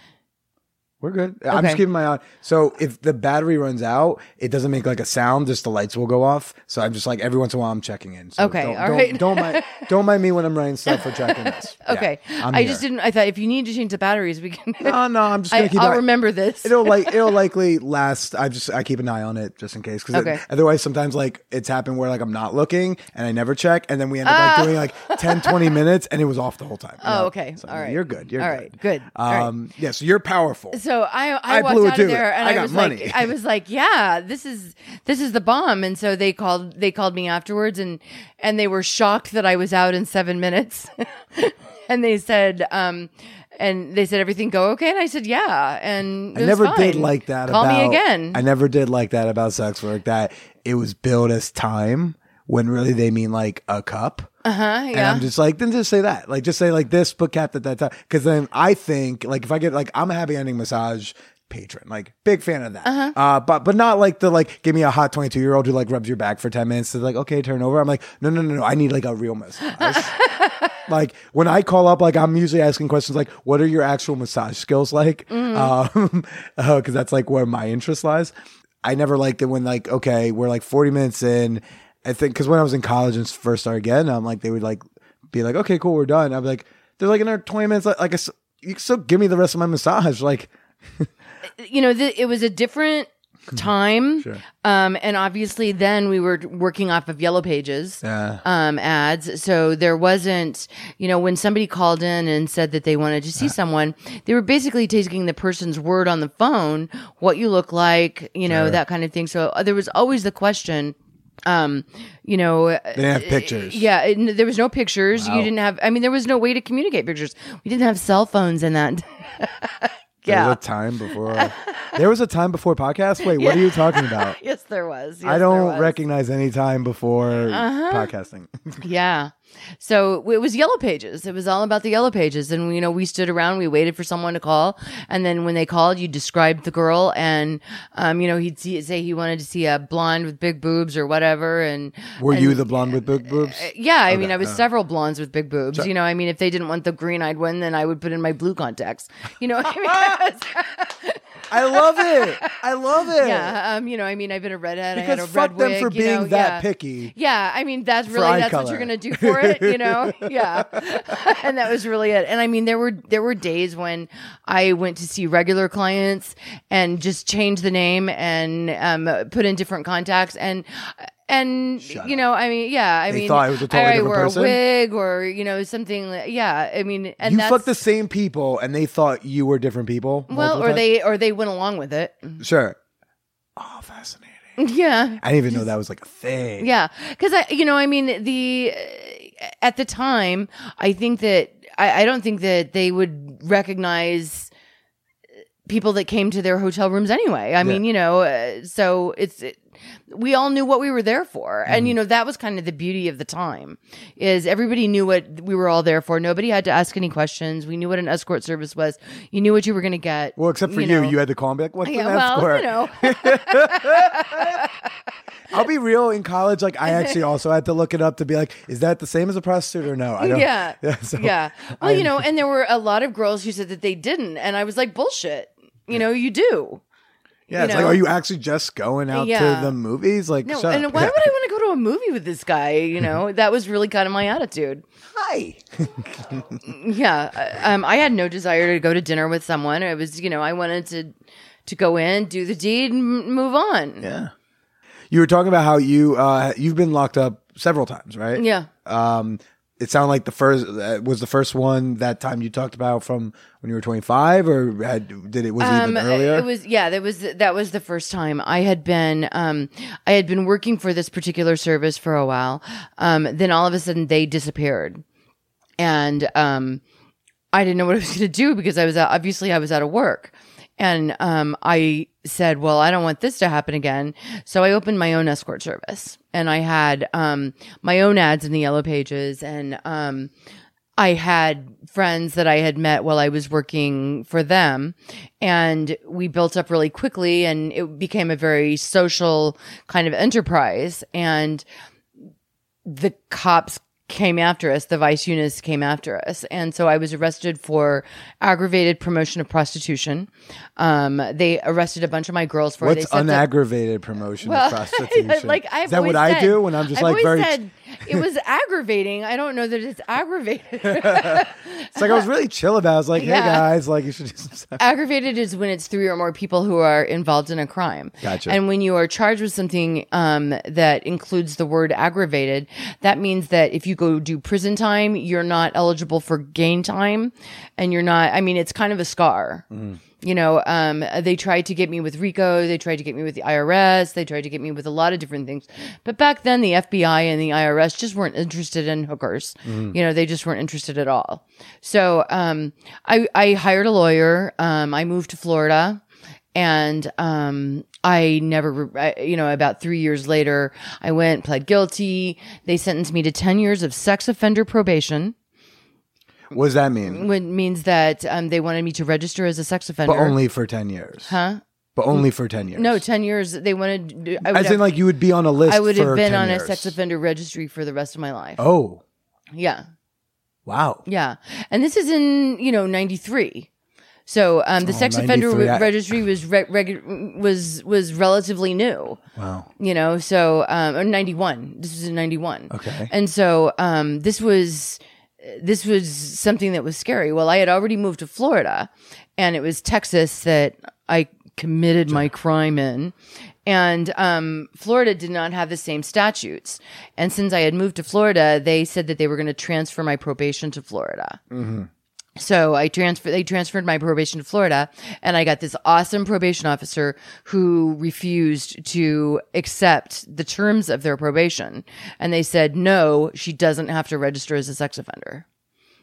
We're good. I'm just keeping my eye. So if the battery runs out, it doesn't make like a sound. Just the lights will go off. So I'm just like every once in a while I'm checking in. So Okay, Don't, all don't, right. don't mind. Don't mind me when I'm writing stuff for checking this. Yeah, Okay. I'm I here. just didn't, I thought if you need to change the batteries, we can, No, no. I'm just gonna I, keep. I'll remember this. It'll like it'll likely last. I just I keep an eye on it just in case. Because Okay. otherwise, sometimes like it's happened where like I'm not looking and I never check, and then we end up like doing like 10, 20 minutes, and it was off the whole time. Oh, know? okay. So, All right. You're good. You're All good. right. Good. Right. Um. Yeah. So you're powerful. So I I, I walked out of there and I I, got was money. like I was like yeah this is this is the bomb and so they called they called me afterwards and and they were shocked that I was out in seven minutes and they said um and they said everything go okay and I said yeah and I never did like that. call about, me again I never did like that about sex work. That it was billed as time when really they mean like a cup. uh huh And I'm just like, then just say that. Like, just say like this, but capped at that time. Because then I think, like, if I get like, I'm a happy ending massage patron. Like big fan of that. Uh-huh. uh but but not like the like give me a hot 22 year old who like rubs your back for 10 minutes to like okay turn over. I'm like no no no no I need like a real massage. like when I call up, like I'm usually asking questions like, "What are your actual massage skills like?" Um, because that's like where my interest lies. I never liked it when like, okay, we're like 40 minutes in. I think because when I was in college and first started again, I'm like they would like be like, "Okay, cool, we're done." I'm like, "There's like another 20 minutes. Like, like s you still give me the rest of my massage." Like, you know, th- it was a different time. Um, and obviously then we were working off of yellow pages, Yeah. um, ads. So there wasn't, you know, when somebody called in and said that they wanted to see someone, they were basically taking the person's word on the phone, what you look like, you know, that kind of thing. So uh, there was always the question, um, you know, they didn't have pictures. yeah, it, there was no pictures. You didn't have. I mean, there was no way to communicate pictures. We didn't have cell phones in that. There yeah. was a time before. there was a time before podcast. Wait, what are you talking about? yes, there was. I Yes, there don't recognize any time before podcasting. Yeah. So it was yellow pages. It was all about the yellow pages. And, you know, we stood around, we waited for someone to call. And then when they called, you described the girl and, um, you know, he'd see, say he wanted to see a blonde with big boobs or whatever. And Were you the blonde with big boobs? yeah, I mean, I was uh. several blondes with big boobs. You know, I mean, if they didn't want the green eyed one, then I would put in my blue contacts. You know, I mean, I love it. I love it. yeah. Um, you know, I mean, I've been a redhead. I Because had a fuck red them wig, for being know, that yeah. picky. Yeah, I mean that's really that's what you're gonna do for it, you know? yeah, and that was really it. And I mean, there were there were days when I went to see regular clients and just changed the name and um, put in different contacts and. And you know, I mean, yeah, I They mean, thought it was a totally I different wore person? a wig or you know something. like- Yeah, I mean, and you that's fucked the same people, and they thought you were different people. well, or times? they or they went along with it. sure. Oh, fascinating. Yeah, I didn't even know that was like a thing. Yeah, because I, you know, I mean, the uh, at the time, I think that I, I don't think that they would recognize people that came to their hotel rooms anyway. I mean, you know, uh, so it's. It, we all knew what we were there for and mm-hmm. you know that was kind of the beauty of the time is everybody knew what we were all there for nobody had to ask any questions we knew what an escort service was you knew what you were going to get Well, except for you, know. you had to call be like, "What's yeah, an well, escort?" you know, I'll be real. In college, like I actually also had to look it up to be like, "Is that the same as a prostitute or no?" I don't. Yeah. Yeah. so yeah. Well, you know, and there were a lot of girls who said that they didn't, and I was like, bullshit. You know, you do. Yeah. you It's like, are you actually just going out Yeah. to the movies? Like, No, and why would I want to go to a movie with this guy? You know, that was really kind of my attitude. Hi. Yeah. I- Um, I had no desire to go to dinner with someone. It was, you know, I wanted to to go in, do the deed, and move on. Yeah. You were talking about how you uh you've been locked up several times, right? Yeah. Um, it sounded like the first uh, was the first one that time you talked about from when you were 25 or had, did it was it even earlier? Um, It was yeah, that was that was the first time I had been um I had been working for this particular service for a while. Um then all of a sudden they disappeared. And um I didn't know what I was going to do because I was out, obviously I was out of work. And um I said, "Well, I don't want this to happen again." So I opened my own escort service and I had um my own ads in the yellow pages and um I had friends that I had met while I was working for them, and we built up really quickly, and it became a very social kind of enterprise. And the cops came after us, the vice units came after us. And so I was arrested for aggravated promotion of prostitution. Um, they arrested a bunch of my girls for. What's They said that- unaggravated promotion of prostitution? like I've Is that what always I said- do when I'm just I've like very? said it was aggravating. I don't know that it's aggravated. it's like I was really chill about. it. I was like, hey Yeah. guys, like you should do some stuff. aggravated is when it's three or more people who are involved in a crime. Gotcha. And when you are charged with something um, that includes the word aggravated, that means that if you go do prison time, you're not eligible for gain time, and you're not. I mean, it's kind of a scar. You know, um, they tried to get me with RICO. They tried to get me with the IRS. They tried to get me with a lot of different things. But back then, the FBI and the IRS just weren't interested in hookers. You know, they just weren't interested at all. So, um, I, I hired a lawyer. Um, I moved to Florida and, um, I never, I, you know, about three years later, I went, pled guilty. They sentenced me to 10 years of sex offender probation. What does that mean? It means that um, they wanted me to register as a sex offender. But only for ten years. huh? But only for ten years. No, ten years. They wanted. I would As have, in, like you would be on a list. I would have for been 10 on years. a sex offender registry for the rest of my life. Oh, Yeah, wow. yeah. And this is in you know '93. So um, the Oh, sex offender 93, I- registry was re- regu- was was relatively new. Wow. you know so um or 91 this was in 91 Okay. and so um this was this was something that was scary well i had already moved to florida and it was texas that i committed my crime in and um, Florida did not have the same statutes. And since I had moved to Florida, they said that they were going to transfer my probation to Florida. So I transferred, they transferred my probation to Florida and I got this awesome probation officer who refused to accept the terms of their probation. And they said, no, she doesn't have to register as a sex offender.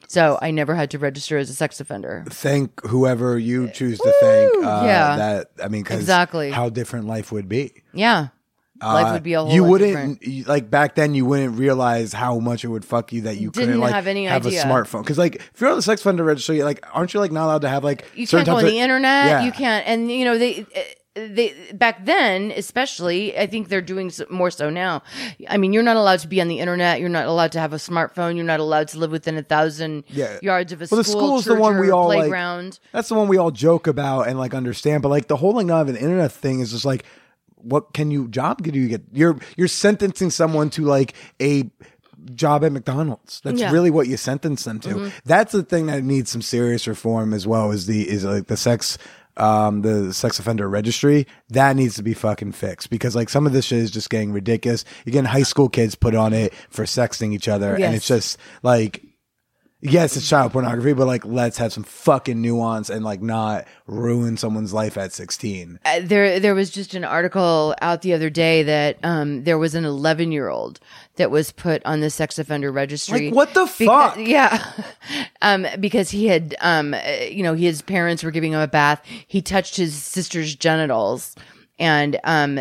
So I never had to register as a sex offender. Thank whoever you choose to thank. Uh, yeah. That I mean, 'cause Exactly. How different life would be. Yeah. Life would be a whole Uh, you lot wouldn't different. like back then. You wouldn't realize how much it would fuck you that you Didn't couldn't like have any have idea. a smartphone. Because like if you're on the sex offender registry, like aren't you like not allowed to have like You certain can't go on types the of- internet. Yeah. You can't, and you know they they back then, especially. I think they're doing s- more so now. I mean, you're not allowed to be on the internet. You're not allowed to have a smartphone. You're not allowed to live within a thousand Yeah. yards of a Well, the school, school's the church, one we or all, like- playground. That's the one we all joke about and like understand. But like the whole like not having an internet thing is just like, what can you job can you get? You're you're sentencing someone to like a job at McDonald's. That's Yeah. Mm-hmm. really what you sentence them to. That's the thing that needs some serious reform as well as the is like the sex um the sex offender registry that needs to be fucking fixed because like some of this shit is just getting ridiculous you're getting high school kids put on it for sexting each other and it's just like yes, it's child pornography, but like let's have some fucking nuance and like not ruin someone's life at 16. Uh, there there was just an article out the other day that um, there was an 11 year old that was put on the sex offender registry. Like, what the fuck? yeah, um, because he had um, uh, you know his parents were giving him a bath. He touched his sister's genitals, and um,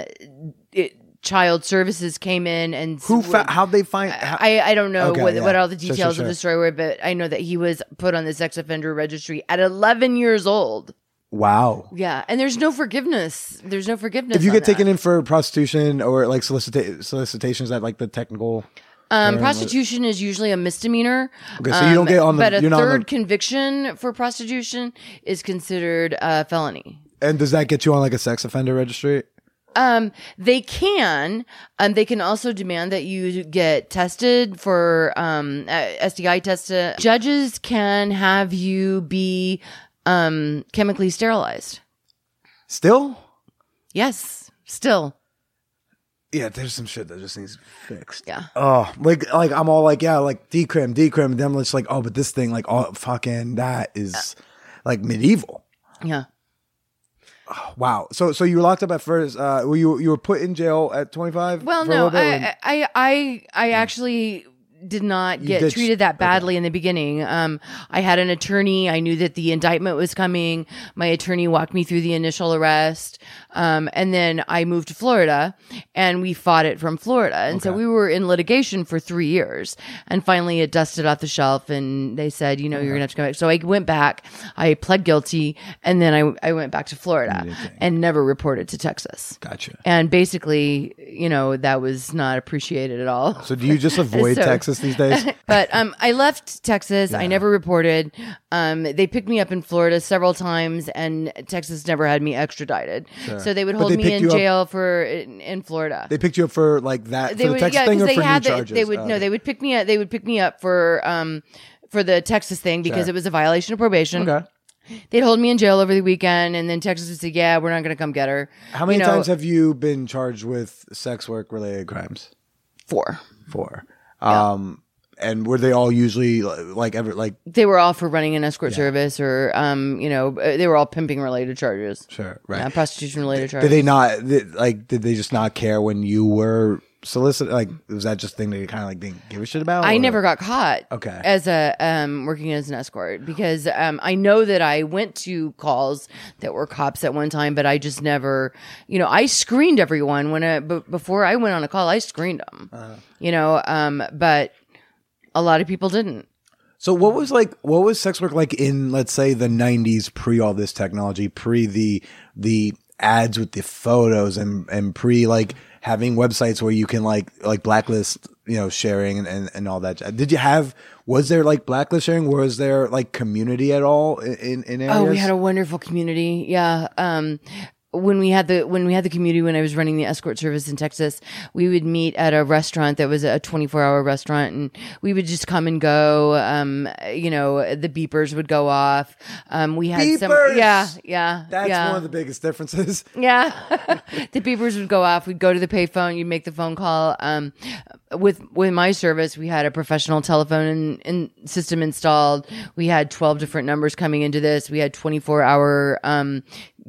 child services came in and Who fa- how'd they find how- I, I don't know Okay, what, yeah. what all the Sure, sure, details sure. of the story were, but I know that he was put on the sex offender registry at 11 years old. wow. Yeah, and there's no forgiveness. There's no forgiveness. If you get taken in for prostitution or like solicita- solicitation, is that like the technical? um, prostitution is usually a misdemeanor. Okay, so you don't get on the- But a you're not third the- conviction for prostitution is considered a felony. And does that get you on like a sex offender registry? Um, they can, um, they can also demand that you get tested for, um, uh, STI tested. Judges can have you be, um, chemically sterilized. Still? Yes, still. Yeah, there's some shit that just needs fixed. Yeah. Oh, like like I'm all like, yeah, like decrim, decrim, and then just like, oh, but this thing, like, oh, fucking, that is like medieval. Yeah. Wow. So so you were locked up at first. Uh, were you you were put in jail at 25? Well, no, little bit, or- I, I, I, I actually did not get treated that badly in the beginning. Um, I had an attorney. I knew that the indictment was coming. My attorney walked me through the initial arrest. Um, and then I moved to Florida and we fought it from Florida. And so we were in litigation for three years. And finally it dusted off the shelf and they said, you know, you're going to have to come back. So I went back, I pled guilty, and then I, I went back to Florida and never reported to Texas. Gotcha. And basically, you know, that was not appreciated at all. So do you just avoid So- Texas these days? But um, I left Texas. I never reported. Um, they picked me up in Florida several times, and Texas never had me extradited. So they would hold they me in you up- jail for in, in Florida. They picked you up for like that They for the Texas yeah, thing or because for they had new the, charges? they would Oh, no, they would pick me up. They would pick me up for um for the Texas thing because Sure. it was a violation of probation. Okay. They'd hold me in jail over the weekend, and then Texas would say, "Yeah, we're not going to come get her." How many You know, times have you been charged with sex work related crimes? four? Four. Um, and were they all usually like ever like They were all for running an escort service, or um, you know, uh, they were all pimping related charges. sure right? Yeah, prostitution related charges. Did they not did, like? Did they just not care when you were solicited? Like, was that just thing that you kind of like didn't give a shit about? I or- never got caught. Okay. As a um working as an escort because um I know that I went to calls that were cops at one time, but I just never, you know, I screened everyone when I, b- before I went on a call, I screened them. Uh-huh. You know, um, but a lot of people didn't. So what was like what was sex work like in let's say the 90s pre all this technology, pre the the ads with the photos and and pre like having websites where you can like like blacklist, you know, sharing and, and, and all that. Did you have was there like blacklist sharing? Was there like community at all in in, areas? Oh, we had a wonderful community. Yeah. Um, when we had the when we had the community when I was running the escort service in Texas, we would meet at a restaurant that was a 24 hour restaurant, and we would just come and go. Um, you know, the beepers would go off. Um, we had some, Beepers! yeah, yeah, That's yeah. one of the biggest differences. Yeah. the beepers would go off. We'd go to the payphone. You'd make the phone call. Um, with, with my service, we had a professional telephone in system installed. We had 12 different numbers coming into this. We had 24 hour, um,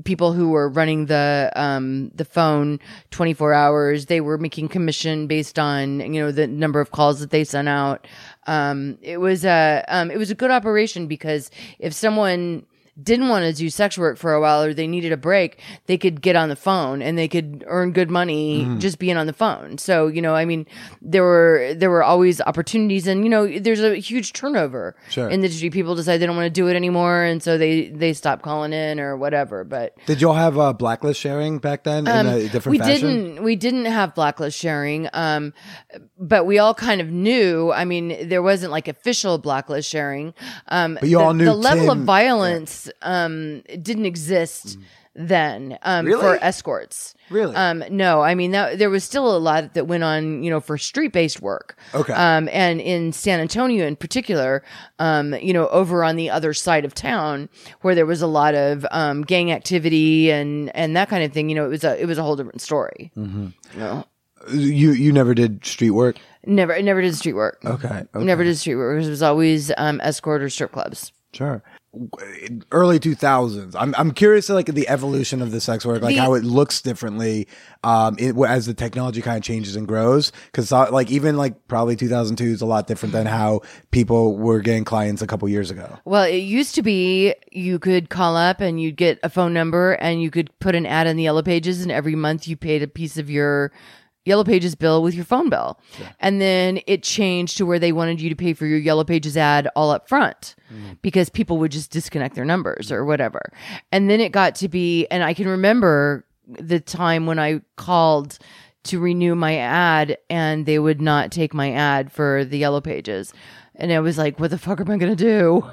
people who were running the, um, the phone 24 hours. They were making commission based on, you know, the number of calls that they sent out. Um, it was a, um, it was a good operation because if someone, didn't want to do sex work for a while or they needed a break, they could get on the phone and they could earn good money Mm-hmm. just being on the phone. So, you know, I mean, there were there were always opportunities and you know, there's a huge turnover Sure. in the industry. People decide they don't want to do it anymore and so they they stop calling in or whatever. But Did y'all have uh, blacklist sharing back then in a different Um, we fashion? didn't we didn't have blacklist sharing um but we all kind of knew i mean there wasn't like official blacklist sharing um But you the, all knew the level of Tim- violence um didn't exist then um Really? for escorts Really? um no i mean that, there was still a lot that went on you know for street based work Okay. um and in san antonio in particular um you know over on the other side of town where there was a lot of um gang activity and and that kind of thing you know it was a it was a whole different story Mm-hmm. you know you you never did street work. never never did street work Okay. okay. never did street work it was always um escort or strip clubs Sure. Early two thousands. I'm I'm curious like the evolution of the sex work, like The- how it looks differently, um, it, as the technology kind of changes and grows. Because like even like probably two thousand two is a lot different than how people were getting clients a couple years ago. Well, it used to be you could call up and you'd get a phone number and you could put an ad in the yellow pages and every month you paid a piece of your yellow pages bill with your phone bill. And then it changed to where they wanted you to pay for your yellow pages ad all up front mm. because people would just disconnect their numbers or whatever. And then it got to be and I can remember the time when I called to renew my ad and they would not take my ad for the yellow pages. And I was like, what the fuck am I going to do?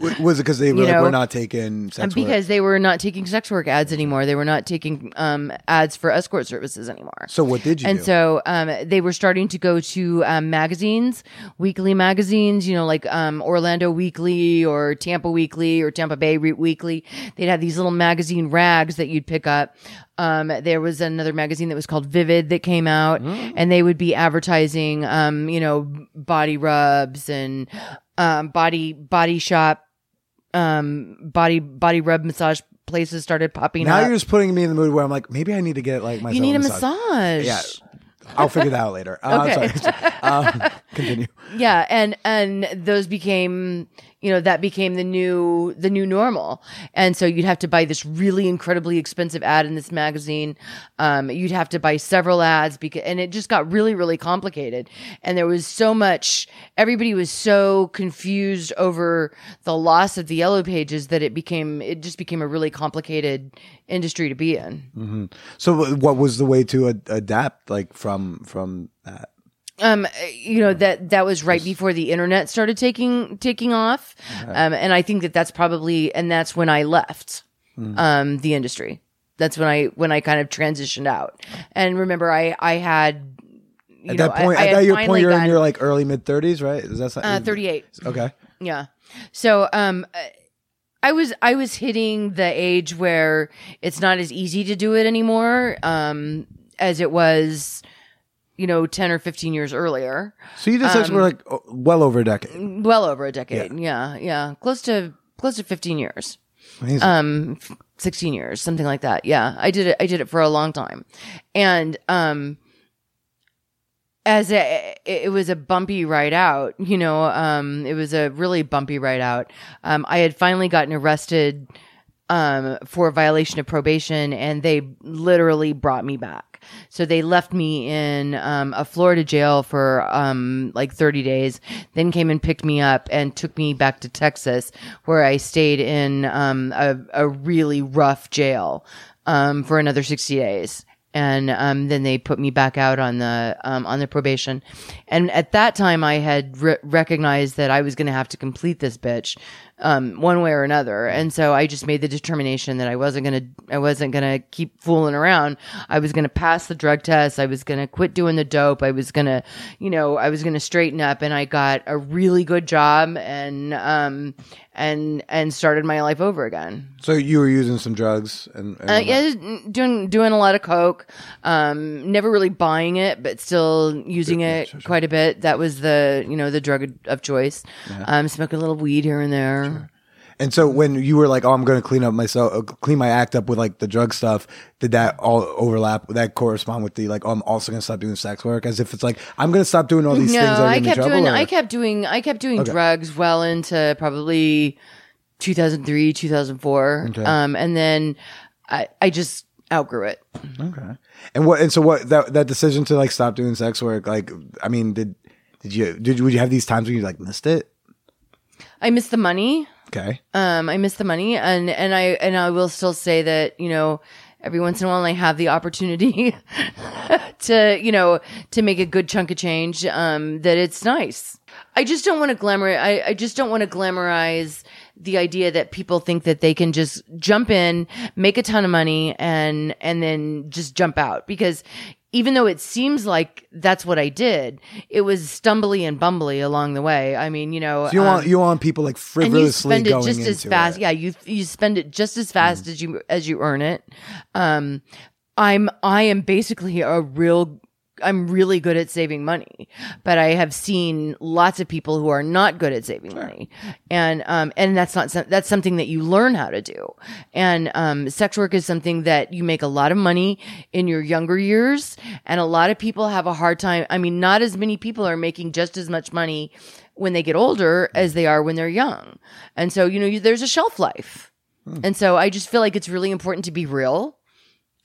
Was it because they were like know, we're not taking sex And work? because they were not taking sex work ads anymore. They were not taking um, ads for escort services anymore. So what did you and do? so um, they were starting to go to um, magazines, weekly magazines, you know, like um, Orlando Weekly or Tampa Weekly or Tampa Bay Weekly. They'd have these little magazine rags that you'd pick up. Um, there was another magazine that was called Vivid that came out, Mm. and they would be advertising, um, you know, body rubs and um, body body shop, um, body body rub massage places started popping up. now up. you're just putting me in the mood where I'm like maybe I need to get like myself you need a massage. massage. Yeah. I'll figure that out later. Uh, I'm Okay. sorry. um, continue. yeah and and those became you know that became the new the new normal. And so you'd have to buy this really incredibly expensive ad in this magazine. Um, you'd have to buy several ads because and it just got really really complicated. And there was so much everybody was so confused over the loss of the yellow pages that it became it just became a really complicated industry to be in. So what was the way to ad- adapt like from from that? Um you know that that was right before the internet started taking taking off. Um and i think that that's probably and that's when i left um the industry. That's when i when i kind of transitioned out. And remember i i had you At know, that point, I, at that your point, you're in your like early mid thirties, right? Is that uh 38 Okay. yeah. So um I was I was hitting the age where it's not as easy to do it anymore um as it was you know 10 or 15 years earlier. So you just Um, for like oh, well over a decade. Well over a decade. Yeah, yeah. Close to close to 15 years. Amazing. Um 16 years, something like that. Yeah. I did it I did it for a long time. And um as a, it it was a bumpy ride out, you know, um, it was a really bumpy ride out. Um, I had finally gotten arrested, um, for violation of probation and they literally brought me back. So they left me in um, a Florida jail for um, like 30 days, then came and picked me up and took me back to Texas, where I stayed in um, a, a really rough jail um, for another 60 days. And um, then they put me back out on the um, on the probation, and at that time I had re- recognized that I was going to have to complete this bitch, um, one way or another. And so I just made the determination that I wasn't gonna, I wasn't gonna keep fooling around. I was gonna pass the drug test. I was gonna quit doing the dope. I was gonna, you know, I was gonna straighten up. And I got a really good job and, um, and and started my life over again. So you were using some drugs and, and Uh, yeah, doing doing a lot of coke. Um, never really buying it, but still using it quite a bit. That was the you know the drug of choice. Um, smoking a little weed here and there. And so when you were like, "Oh, I'm going to clean up myself, uh, clean my act up with like the drug stuff," did that all overlap? That correspond with the like, "Oh, I'm also going to stop doing sex work"? As if it's like, I'm going to stop doing all these no, things. That I get me in kept trouble, doing or- I kept doing I kept doing Okay. drugs well into probably 2003, 2004. Okay. Um, and then I I just outgrew it. Okay. And what? And so what? That that decision to like stop doing sex work. Like, I mean, did did you did would you have these times when you like missed it? I missed the money. Okay. Um, I miss the money, and and I and I will still say that you know every once in a while I have the opportunity to you know to make a good chunk of change. Um, that it's nice. I just don't want to glamour. I I just don't want to glamorize the idea that people think that they can just jump in, make a ton of money, and and then just jump out because. Even though it seems like that's what I did, it was stumbly and bumbly along the way. I mean, you know, So you um, want you want people like and you frivolously spend it just as fast. it. Yeah, you you spend it just as fast as you as you earn it. Um, I'm I am basically a real. I'm really good at saving money, but I have seen lots of people who are not good at saving money, and um, and that's not some, that's something that you learn how to do. And um, sex work is something that you make a lot of money in your younger years, and a lot of people have a hard time. I mean, not as many people are making just as much money when they get older as they are when they're young. And so, you know, you, there's a shelf life. And so I just feel like it's really important to be real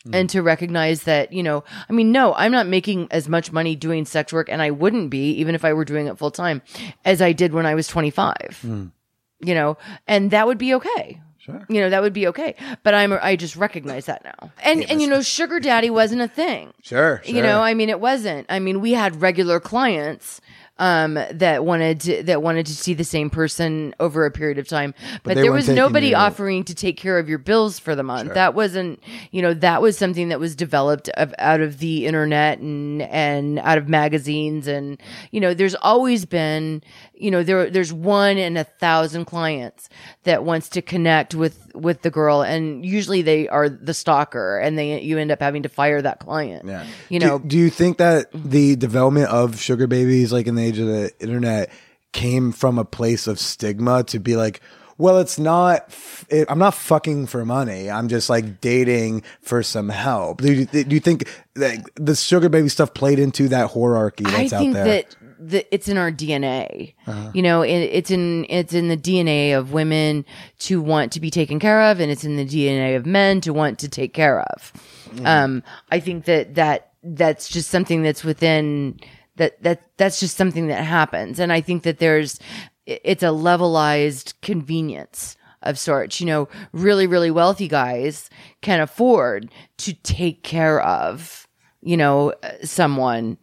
Mm. and to recognize that, you know, I mean, no, I'm not making as much money doing sex work and I wouldn't be even if I were doing it full time as I did when I was 25. Mm. You know, and that would be okay. Sure. You know, that would be okay. But I'm I just recognize that now. And and you know, sugar daddy wasn't a thing. Sure, You know, I mean, it wasn't. I mean, we had regular clients um that wanted to, that wanted to see the same person over a period of time. But, they there was nobody you- offering to take care of your bills for the month. That wasn't you know that was something that was developed of, out of the internet and and out of magazines. And you know there's always been you know there there's one in a thousand clients that wants to connect with with the girl. And usually they are the stalker and they you end up having to fire that client. Yeah. you Do- know? do, you think that the development of sugar babies, like in the age of the internet, came from a place of stigma to be like, well, it's not. It, I'm not fucking for money. I'm just like dating for some help. Do you, do you think that the sugar baby stuff played into that hierarchy I that's out think there? that the, it's in our DNA. Uh-huh. You know, it, it's in it's in the DNA of women to want to be taken care of, and it's in the DNA of men to want to take care of. Mm-hmm. Um, I think that that that's just something that's within that that that's just something that happens, and I think that there's it's a levelized convenience of sorts. You know, really really wealthy guys can afford to take care of you know uh, someone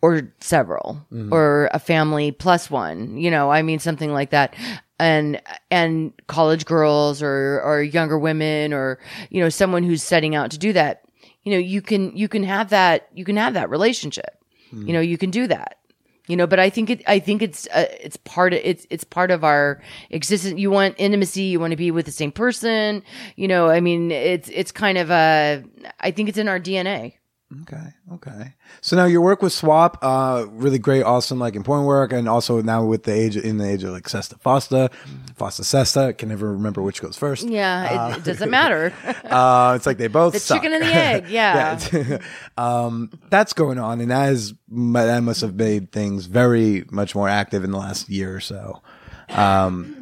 or several or a family plus one you know i mean something like that. And and college girls or or younger women or you know someone who's setting out to do that you know you can you can have that you can have that relationship you know you can do that. You know but i think it i think it's uh, it's part of it's it's part of our existence. You want intimacy you want to be with the same person. You know i mean it's it's kind of a i think it's in our dna Okay. Okay. So now your work with SWOP, uh, really great, awesome, like important work, and also now with the age in the age of like SESTA FOSTA, FOSTA SESTA, can never remember which goes first. yeah it, it doesn't matter Uh, it's like they both the suck. chicken and the egg yeah, Yeah. um, that's going on, and that is that must have made things very much more active in the last year or so. Um,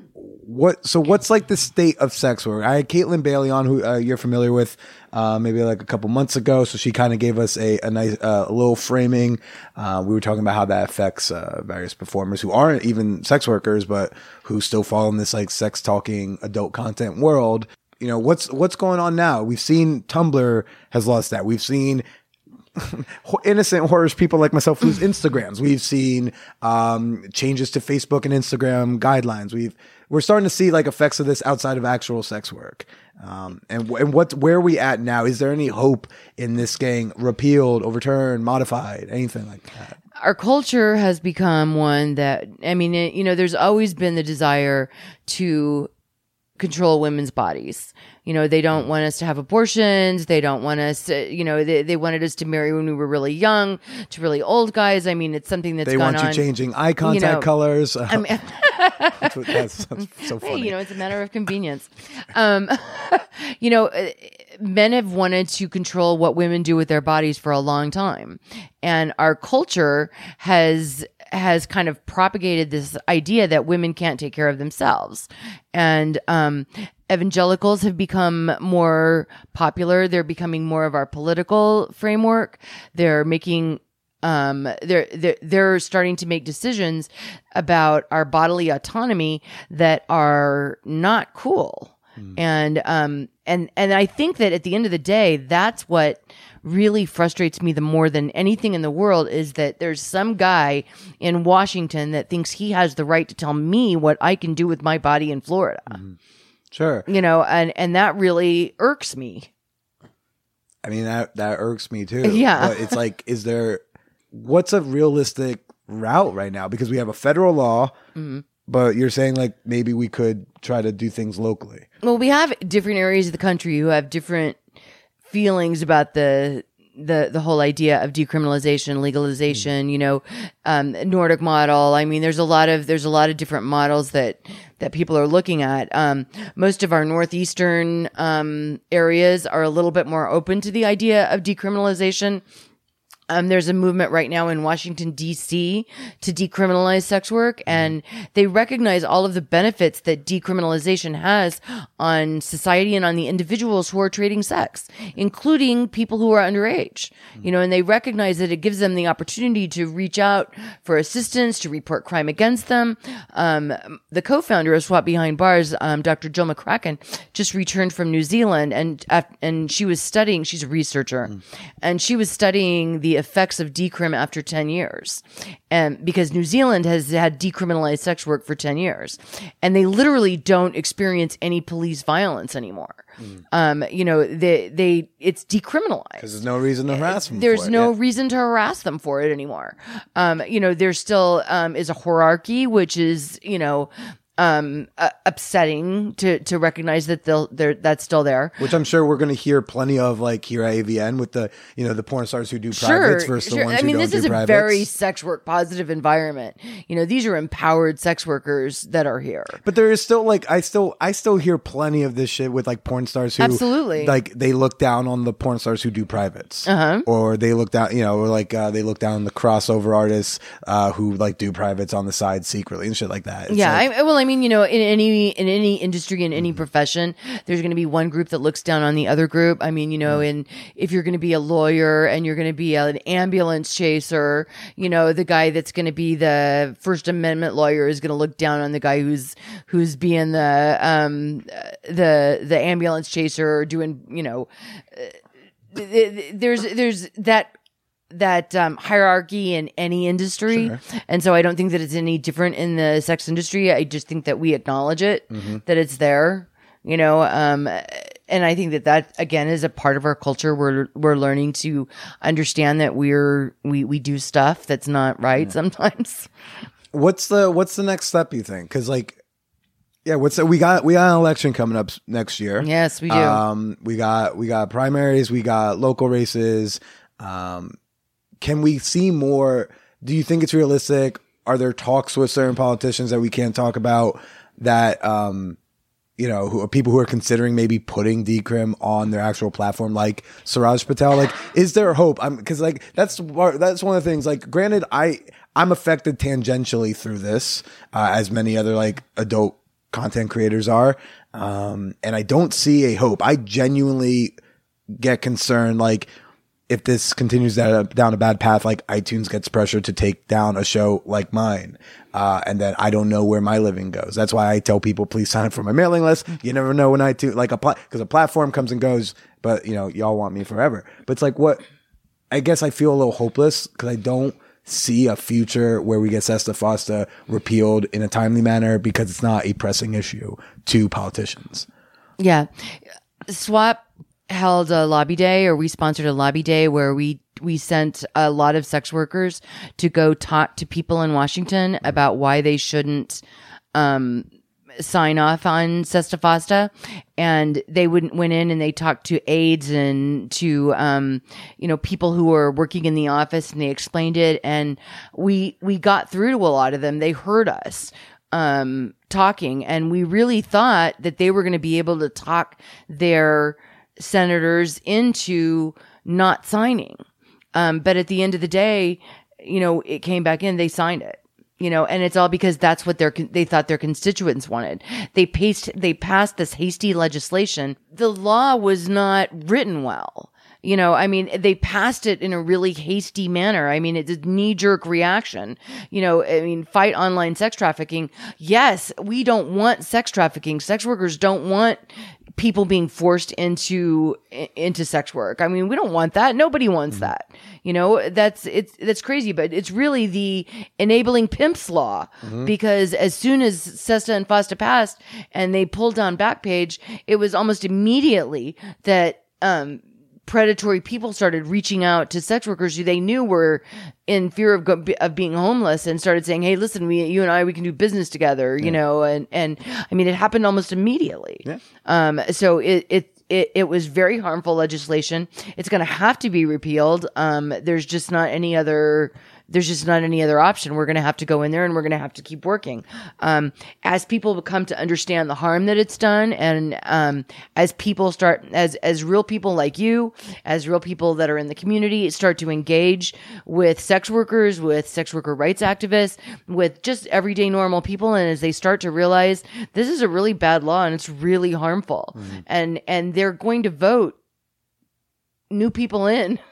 what? So what's like the state of sex work? I had Caitlin Bailey on, who uh, you're familiar with, uh, maybe like a couple months ago. So she kind of gave us a a nice uh, little framing. Uh, we were talking about how that affects uh, various performers who aren't even sex workers, but who still fall in this like sex talking adult content world. You know what's what's going on now? We've seen Tumblr has lost that. We've seen innocent horrors people like myself lose Instagrams. We've seen um, changes to Facebook and Instagram guidelines. We've we're starting to see like effects of this outside of actual sex work. Um, and and what where are we at now? Is there any hope in this getting repealed, overturned, modified, anything like that? our culture has become one that I mean, it, you know, there's always been the desire to control women's bodies. You know, they don't want us to have abortions. They don't want us to, you know, they, they wanted us to marry when we were really young to really old guys. I mean, it's something that's They gone want you on. changing eye contact know, colors. I mean, that's, what- that's- that's so hey, funny. you know, it's a matter of convenience. Um, you know, uh, men have wanted to control what women do with their bodies for a long time, and our culture has has kind of propagated this idea that women can't take care of themselves, and um, evangelicals have become more popular. They're becoming more of our political framework. They're making um they're they're they're starting to make decisions about our bodily autonomy that are not cool and um and and i think that at the end of the day that's what really frustrates me the more than anything in the world is that there's some guy in washington that thinks he has the right to tell me what i can do with my body in florida sure. you know and and that really irks me I mean that that irks me too. Yeah. But it's like, is there what's a realistic route right now? Because we have a federal law, Mm-hmm. but you're saying like maybe we could try to do things locally. Well, we have different areas of the country who have different feelings about the the the whole idea of decriminalization, legalization. You know, um, Nordic model. I mean, there's a lot of there's a lot of different models that that people are looking at. Um, most of our northeastern um, areas are a little bit more open to the idea of decriminalization. Um, there's a movement right now in Washington D.C. to decriminalize sex work, and they recognize all of the benefits that decriminalization has on society and on the individuals who are trading sex, including people who are underage. You know, and they recognize that it gives them the opportunity to reach out for assistance, to report crime against them. Um, the co-founder of SWOP Behind Bars, um, Dr. Jill McCracken, just returned from New Zealand, and and she was studying. She's a researcher, and she was studying the effects of decrim after ten years, and because New Zealand has had decriminalized sex work for ten years, and they literally don't experience any police violence anymore. Um, you know, they they it's decriminalized Because there's no reason to harass them. there's for it. no Yeah. reason to harass them for it anymore. Um, you know, there still um, is a hierarchy, which is you know um, uh, upsetting to to recognize that they'll they're that's still there. Which I'm sure we're going to hear plenty of, like here at AVN, with the you know the porn stars who do privates versus the ones I who mean, don't this is a privates. very sex work positive environment. You know, these are empowered sex workers that are here. But there is still like I still I still hear plenty of this shit with like porn stars who Absolutely. like they look down on the porn stars who do privates, uh-huh. or they look down you know or like uh, they look down on the crossover artists uh, who like do privates on the side secretly and shit like that. It's yeah, like- I, well, I mean, you know, in any in any industry in Mm-hmm. any profession, there's going to be one group that looks down on the other group. I mean, you know, in if you're going to be a lawyer and you're going to be an ambulance chaser, you know, the guy that's going to be the First Amendment lawyer is going to look down on the guy who's who's being the um the the ambulance chaser or doing, you know, uh, th- th- there's there's that that um, hierarchy in any industry, and so I don't think that it's any different in the sex industry. I just think that we acknowledge it, that it's there, you know. Um, and I think that that again is a part of our culture. We're we're learning to understand that we're we we do stuff that's not right sometimes. what's the what's the next step you think? Because like yeah, what's the, we got we got an election coming up next year. Yes, we do. Um, we got we got primaries, we got local races. Um, can we see more? Do you think it's realistic? Are there talks with certain politicians that we can't talk about that? Um, you know, who are people who are considering maybe putting decrim on their actual platform, like Siraj Patel. Like, is there hope? I'm because like that's that's one of the things. Like, granted, I I'm affected tangentially through this, uh, as many other like adult content creators are. Um, and I don't see a hope. I genuinely get concerned. Like, if this continues down, a bad path, like iTunes gets pressure to take down a show like mine, uh, and then I don't know where my living goes. That's why I tell people, please sign up for my mailing list. You never know when iTunes, like a because a platform comes and goes, but you know, y'all want me forever. But it's like what I guess I feel a little hopeless because I don't see a future where we get Sesta Fosta repealed in a timely manner because it's not a pressing issue to politicians. Yeah. SWOP held a lobby day or we sponsored a lobby day where we we sent a lot of sex workers to go talk to people in Washington about why they shouldn't um sign off on Sesta Fosta and they wouldn't went in and they talked to aides and to um you know people who were working in the office and they explained it. And we we got through to a lot of them. They heard us um talking. And we really thought that they were going to be able to talk their senators into not signing. Um but at the end of the day you know it came back in they signed it you know and it's all because that's what their they thought their constituents wanted. They passed they passed this hasty legislation. The law was not written well. You know i mean they passed it in a really hasty manner. I mean it's a knee jerk reaction. You know i mean fight online sex trafficking. Yes we don't want sex trafficking. Sex workers don't want people being forced into into sex work. I mean, we don't want that. Nobody wants that. You know, that's it's that's crazy, but it's really the enabling pimps law because as soon as Sesta and Fosta passed and they pulled down Backpage, it was almost immediately that um predatory people started reaching out to sex workers who they knew were in fear of go- of being homeless and started saying, "Hey, listen, we you and I we can do business together," you know, and and I mean it happened almost immediately. Yeah. Um so it it it, it was very harmful legislation. It's going to have to be repealed. Um, there's just not any other. There's just not any other option. We're going to have to go in there and we're going to have to keep working. Um, as people come to understand the harm that it's done, and um, as people start, as as real people like you, as real people that are in the community, start to engage with sex workers, with sex worker rights activists, with just everyday normal people, and as they start to realize this is a really bad law and it's really harmful, and and they're going to vote new people in.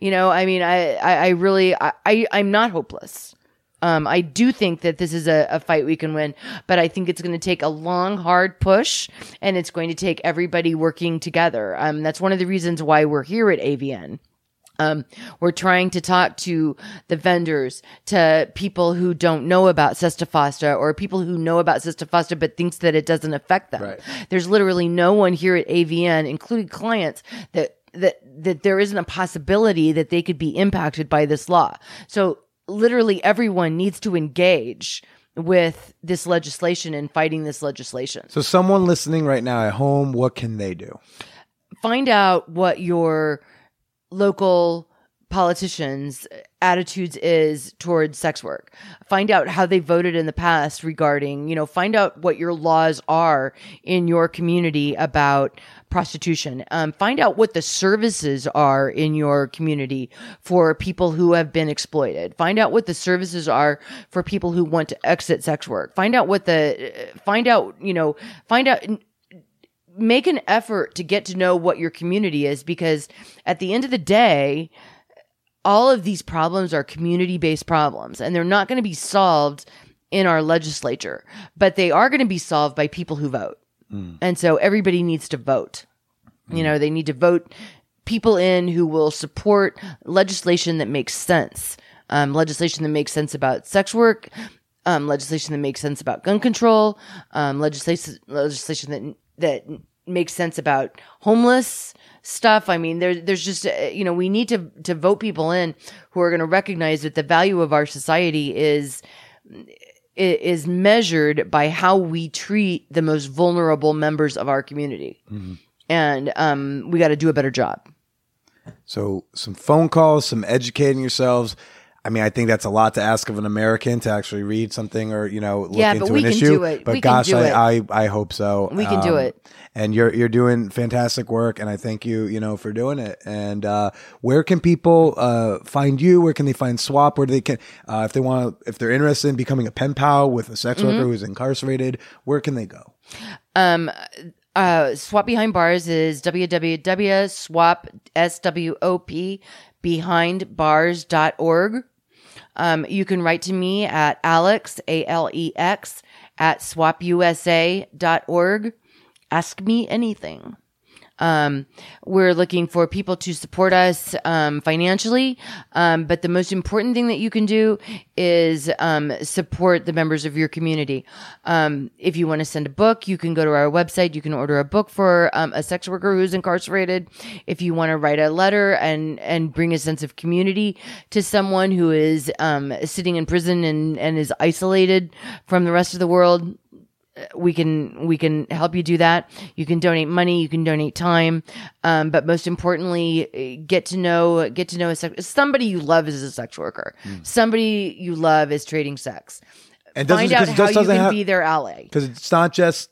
You know, I mean, I, I, I really, I, I, I'm not hopeless. Um, I do think that this is a, a fight we can win, but I think it's going to take a long, hard push, and it's going to take everybody working together. Um, that's one of the reasons why we're here at AVN. Um, we're trying to talk to the vendors, to people who don't know about Sesta Fosta or people who know about Sesta Fosta but thinks that it doesn't affect them. Right. There's literally no one here at AVN, including clients, that that that there isn't a possibility that they could be impacted by this law. So literally everyone needs to engage with this legislation and fighting this legislation. So, someone listening right now at home, what can they do? find out what your local politicians attitudes is towards sex work find out how they voted in the past regarding you know find out what your laws are in your community about prostitution. Um, find out what the services are in your community for people who have been exploited. Find out what the services are for people who want to exit sex work. Find out what the find out you know find out make an effort to get to know what your community is because at the end of the day all of these problems are community based problems and they're not going to be solved in our legislature but they are going to be solved by people who vote and so everybody needs to vote. You know they need to vote people in who will support legislation that makes sense. Um, legislation that makes sense about sex work um, legislation that makes sense about gun control, um, legislation legislation that that makes sense about homeless stuff. I mean, there, there's just uh, you know we need to to vote people in who are going to recognize that the value of our society is is measured by how we treat the most vulnerable members of our community, and um, we got to do a better job. So, some phone calls, some educating yourselves. I mean, I think that's a lot to ask of an American to actually read something or you know look Yeah, into an issue. But We can gosh. I, I I hope so. Um, We can do it. And you're you're doing fantastic work, and I thank you you know for doing it. And uh, where can people uh, find you? Where can they find SWOP? Where do they can uh, if they want if they're interested in becoming a pen pal with a sex Mm-hmm. worker who's incarcerated? Where can they go? uh, SWOP Behind Bars is www.swop, S-W-O-P, behindbars.org. Um, you can write to me at alex, A-L-E-X, at swopusa.org. Ask me anything. Um, we're looking for people to support us um, financially, um, but the most important thing that you can do is um, support the members of your community. Um, if you want to send a book, you can go to our website. You can order a book for um, a sex worker who's incarcerated. If you want to write a letter and and bring a sense of community to someone who is sitting in prison and and is isolated from the rest of the world, we can we can help you do that. You can donate money you can donate time um, but most importantly eh, get to know get to know a sex, somebody you love is a sex worker. Somebody you love is trading sex. And find out how you can have- be their ally. Because it's not just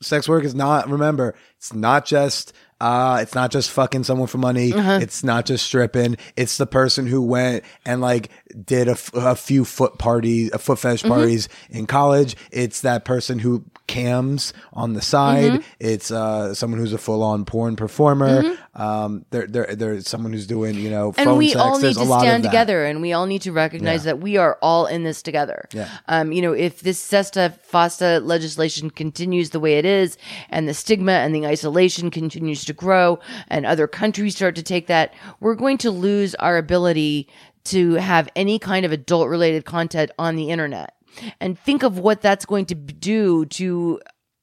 sex work is not remember it's not just uh it's not just fucking someone for money. Uh-huh. it's not just stripping. It's the person who went and like did a, f- a few foot parties a foot fetish Mm-hmm. parties in college it's that person who cams on the side Mm-hmm. it's uh someone who's a full-on porn performer um they're they're they're someone who's doing you know and we sex. all need There's to a lot of stand together and we all need to recognize that we are all in this together Yeah. um, you know if this sesta FOSTA legislation continues the way it is and the stigma and the isolation continues to grow and other countries start to take that we're going to lose our ability to have any kind of adult related content on the internet and think of what that's going to do to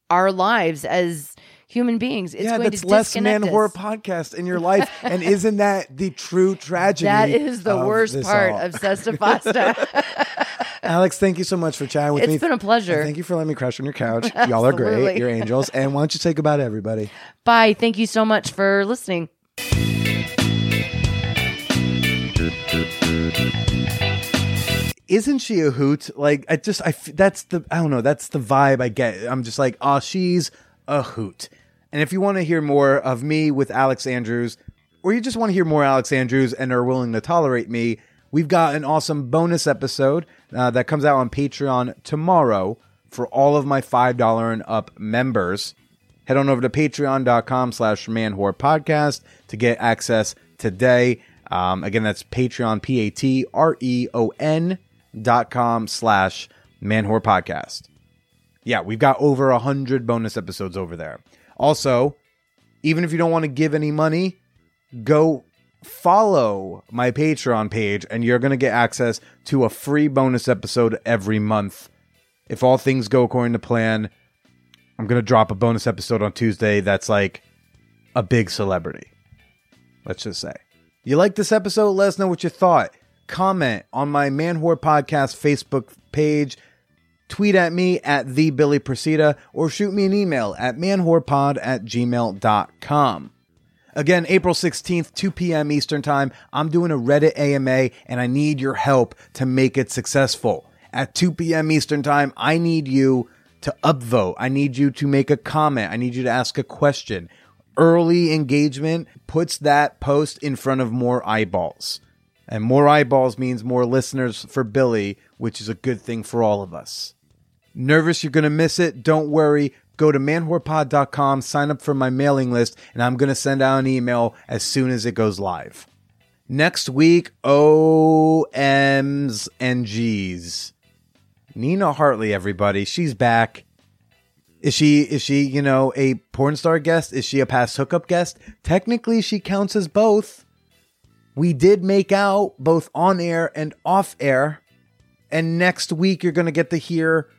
our lives as human beings it's yeah, going that's to less man disconnect horror podcast in your life, and isn't that the true tragedy? that is the worst part all? of Sesta Pasta. Alex, thank you so much for chatting with It's me. It's been a pleasure. And Thank you for letting me crash on your couch. Y'all are great. You're angels. And why don't you say goodbye to everybody? Bye. Thank you so much for listening. Isn't she a hoot? Like, I just, I that's the, I don't know, that's the vibe I get. I'm just like, oh, she's a hoot. And if you want to hear more of me with Alex Andrews, or you just want to hear more Alex Andrews and are willing to tolerate me, we've got an awesome bonus episode uh, that comes out on Patreon tomorrow for all of my $5 and up members. Head on over to patreon.com slash manwhorepodcast to get access today. Um, again, that's Patreon, P A T R E O N dot com slash manwhorepodcast. Yeah, we've got over a hundred bonus episodes over there. Also, even if you don't want to give any money, go follow my Patreon page and you're going to get access to a free bonus episode every month. If all things go according to plan, I'm going to drop a bonus episode on Tuesday that's like a big celebrity. Let's just say. You like this episode? Let us know what you thought. Comment on my Man Whore Podcast Facebook page. Tweet at me at the Billy Procida or shoot me an email at manwhorepod at gmail.com. Again, April 16th, 2 p.m. Eastern Time, I'm doing a Reddit AMA and I need your help to make it successful. At 2 p.m. Eastern Time, I need you to upvote. I need you to make a comment. I need you to ask a question. Early engagement puts that post in front of more eyeballs. And more eyeballs means more listeners for Billy, which is a good thing for all of us. Nervous you're going to miss it? Don't worry. Go to manwhorepod.com, sign up for my mailing list, and I'm going to send out an email as soon as it goes live. Next week, OMs and G's. Nina Hartley, everybody. She's back. Is she is she, you know, a porn star guest? Is she a past hookup guest? Technically she counts as both. We did make out both on air and off air. And next week you're gonna get to hear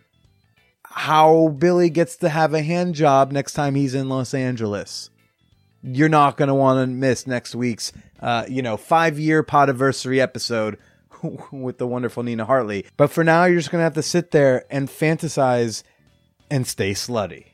how Billy gets to have a hand job next time he's in Los Angeles. You're not going to want to miss next week's, uh, you know, five year podiversary episode with the wonderful Nina Hartley. But for now, you're just going to have to sit there and fantasize and stay slutty.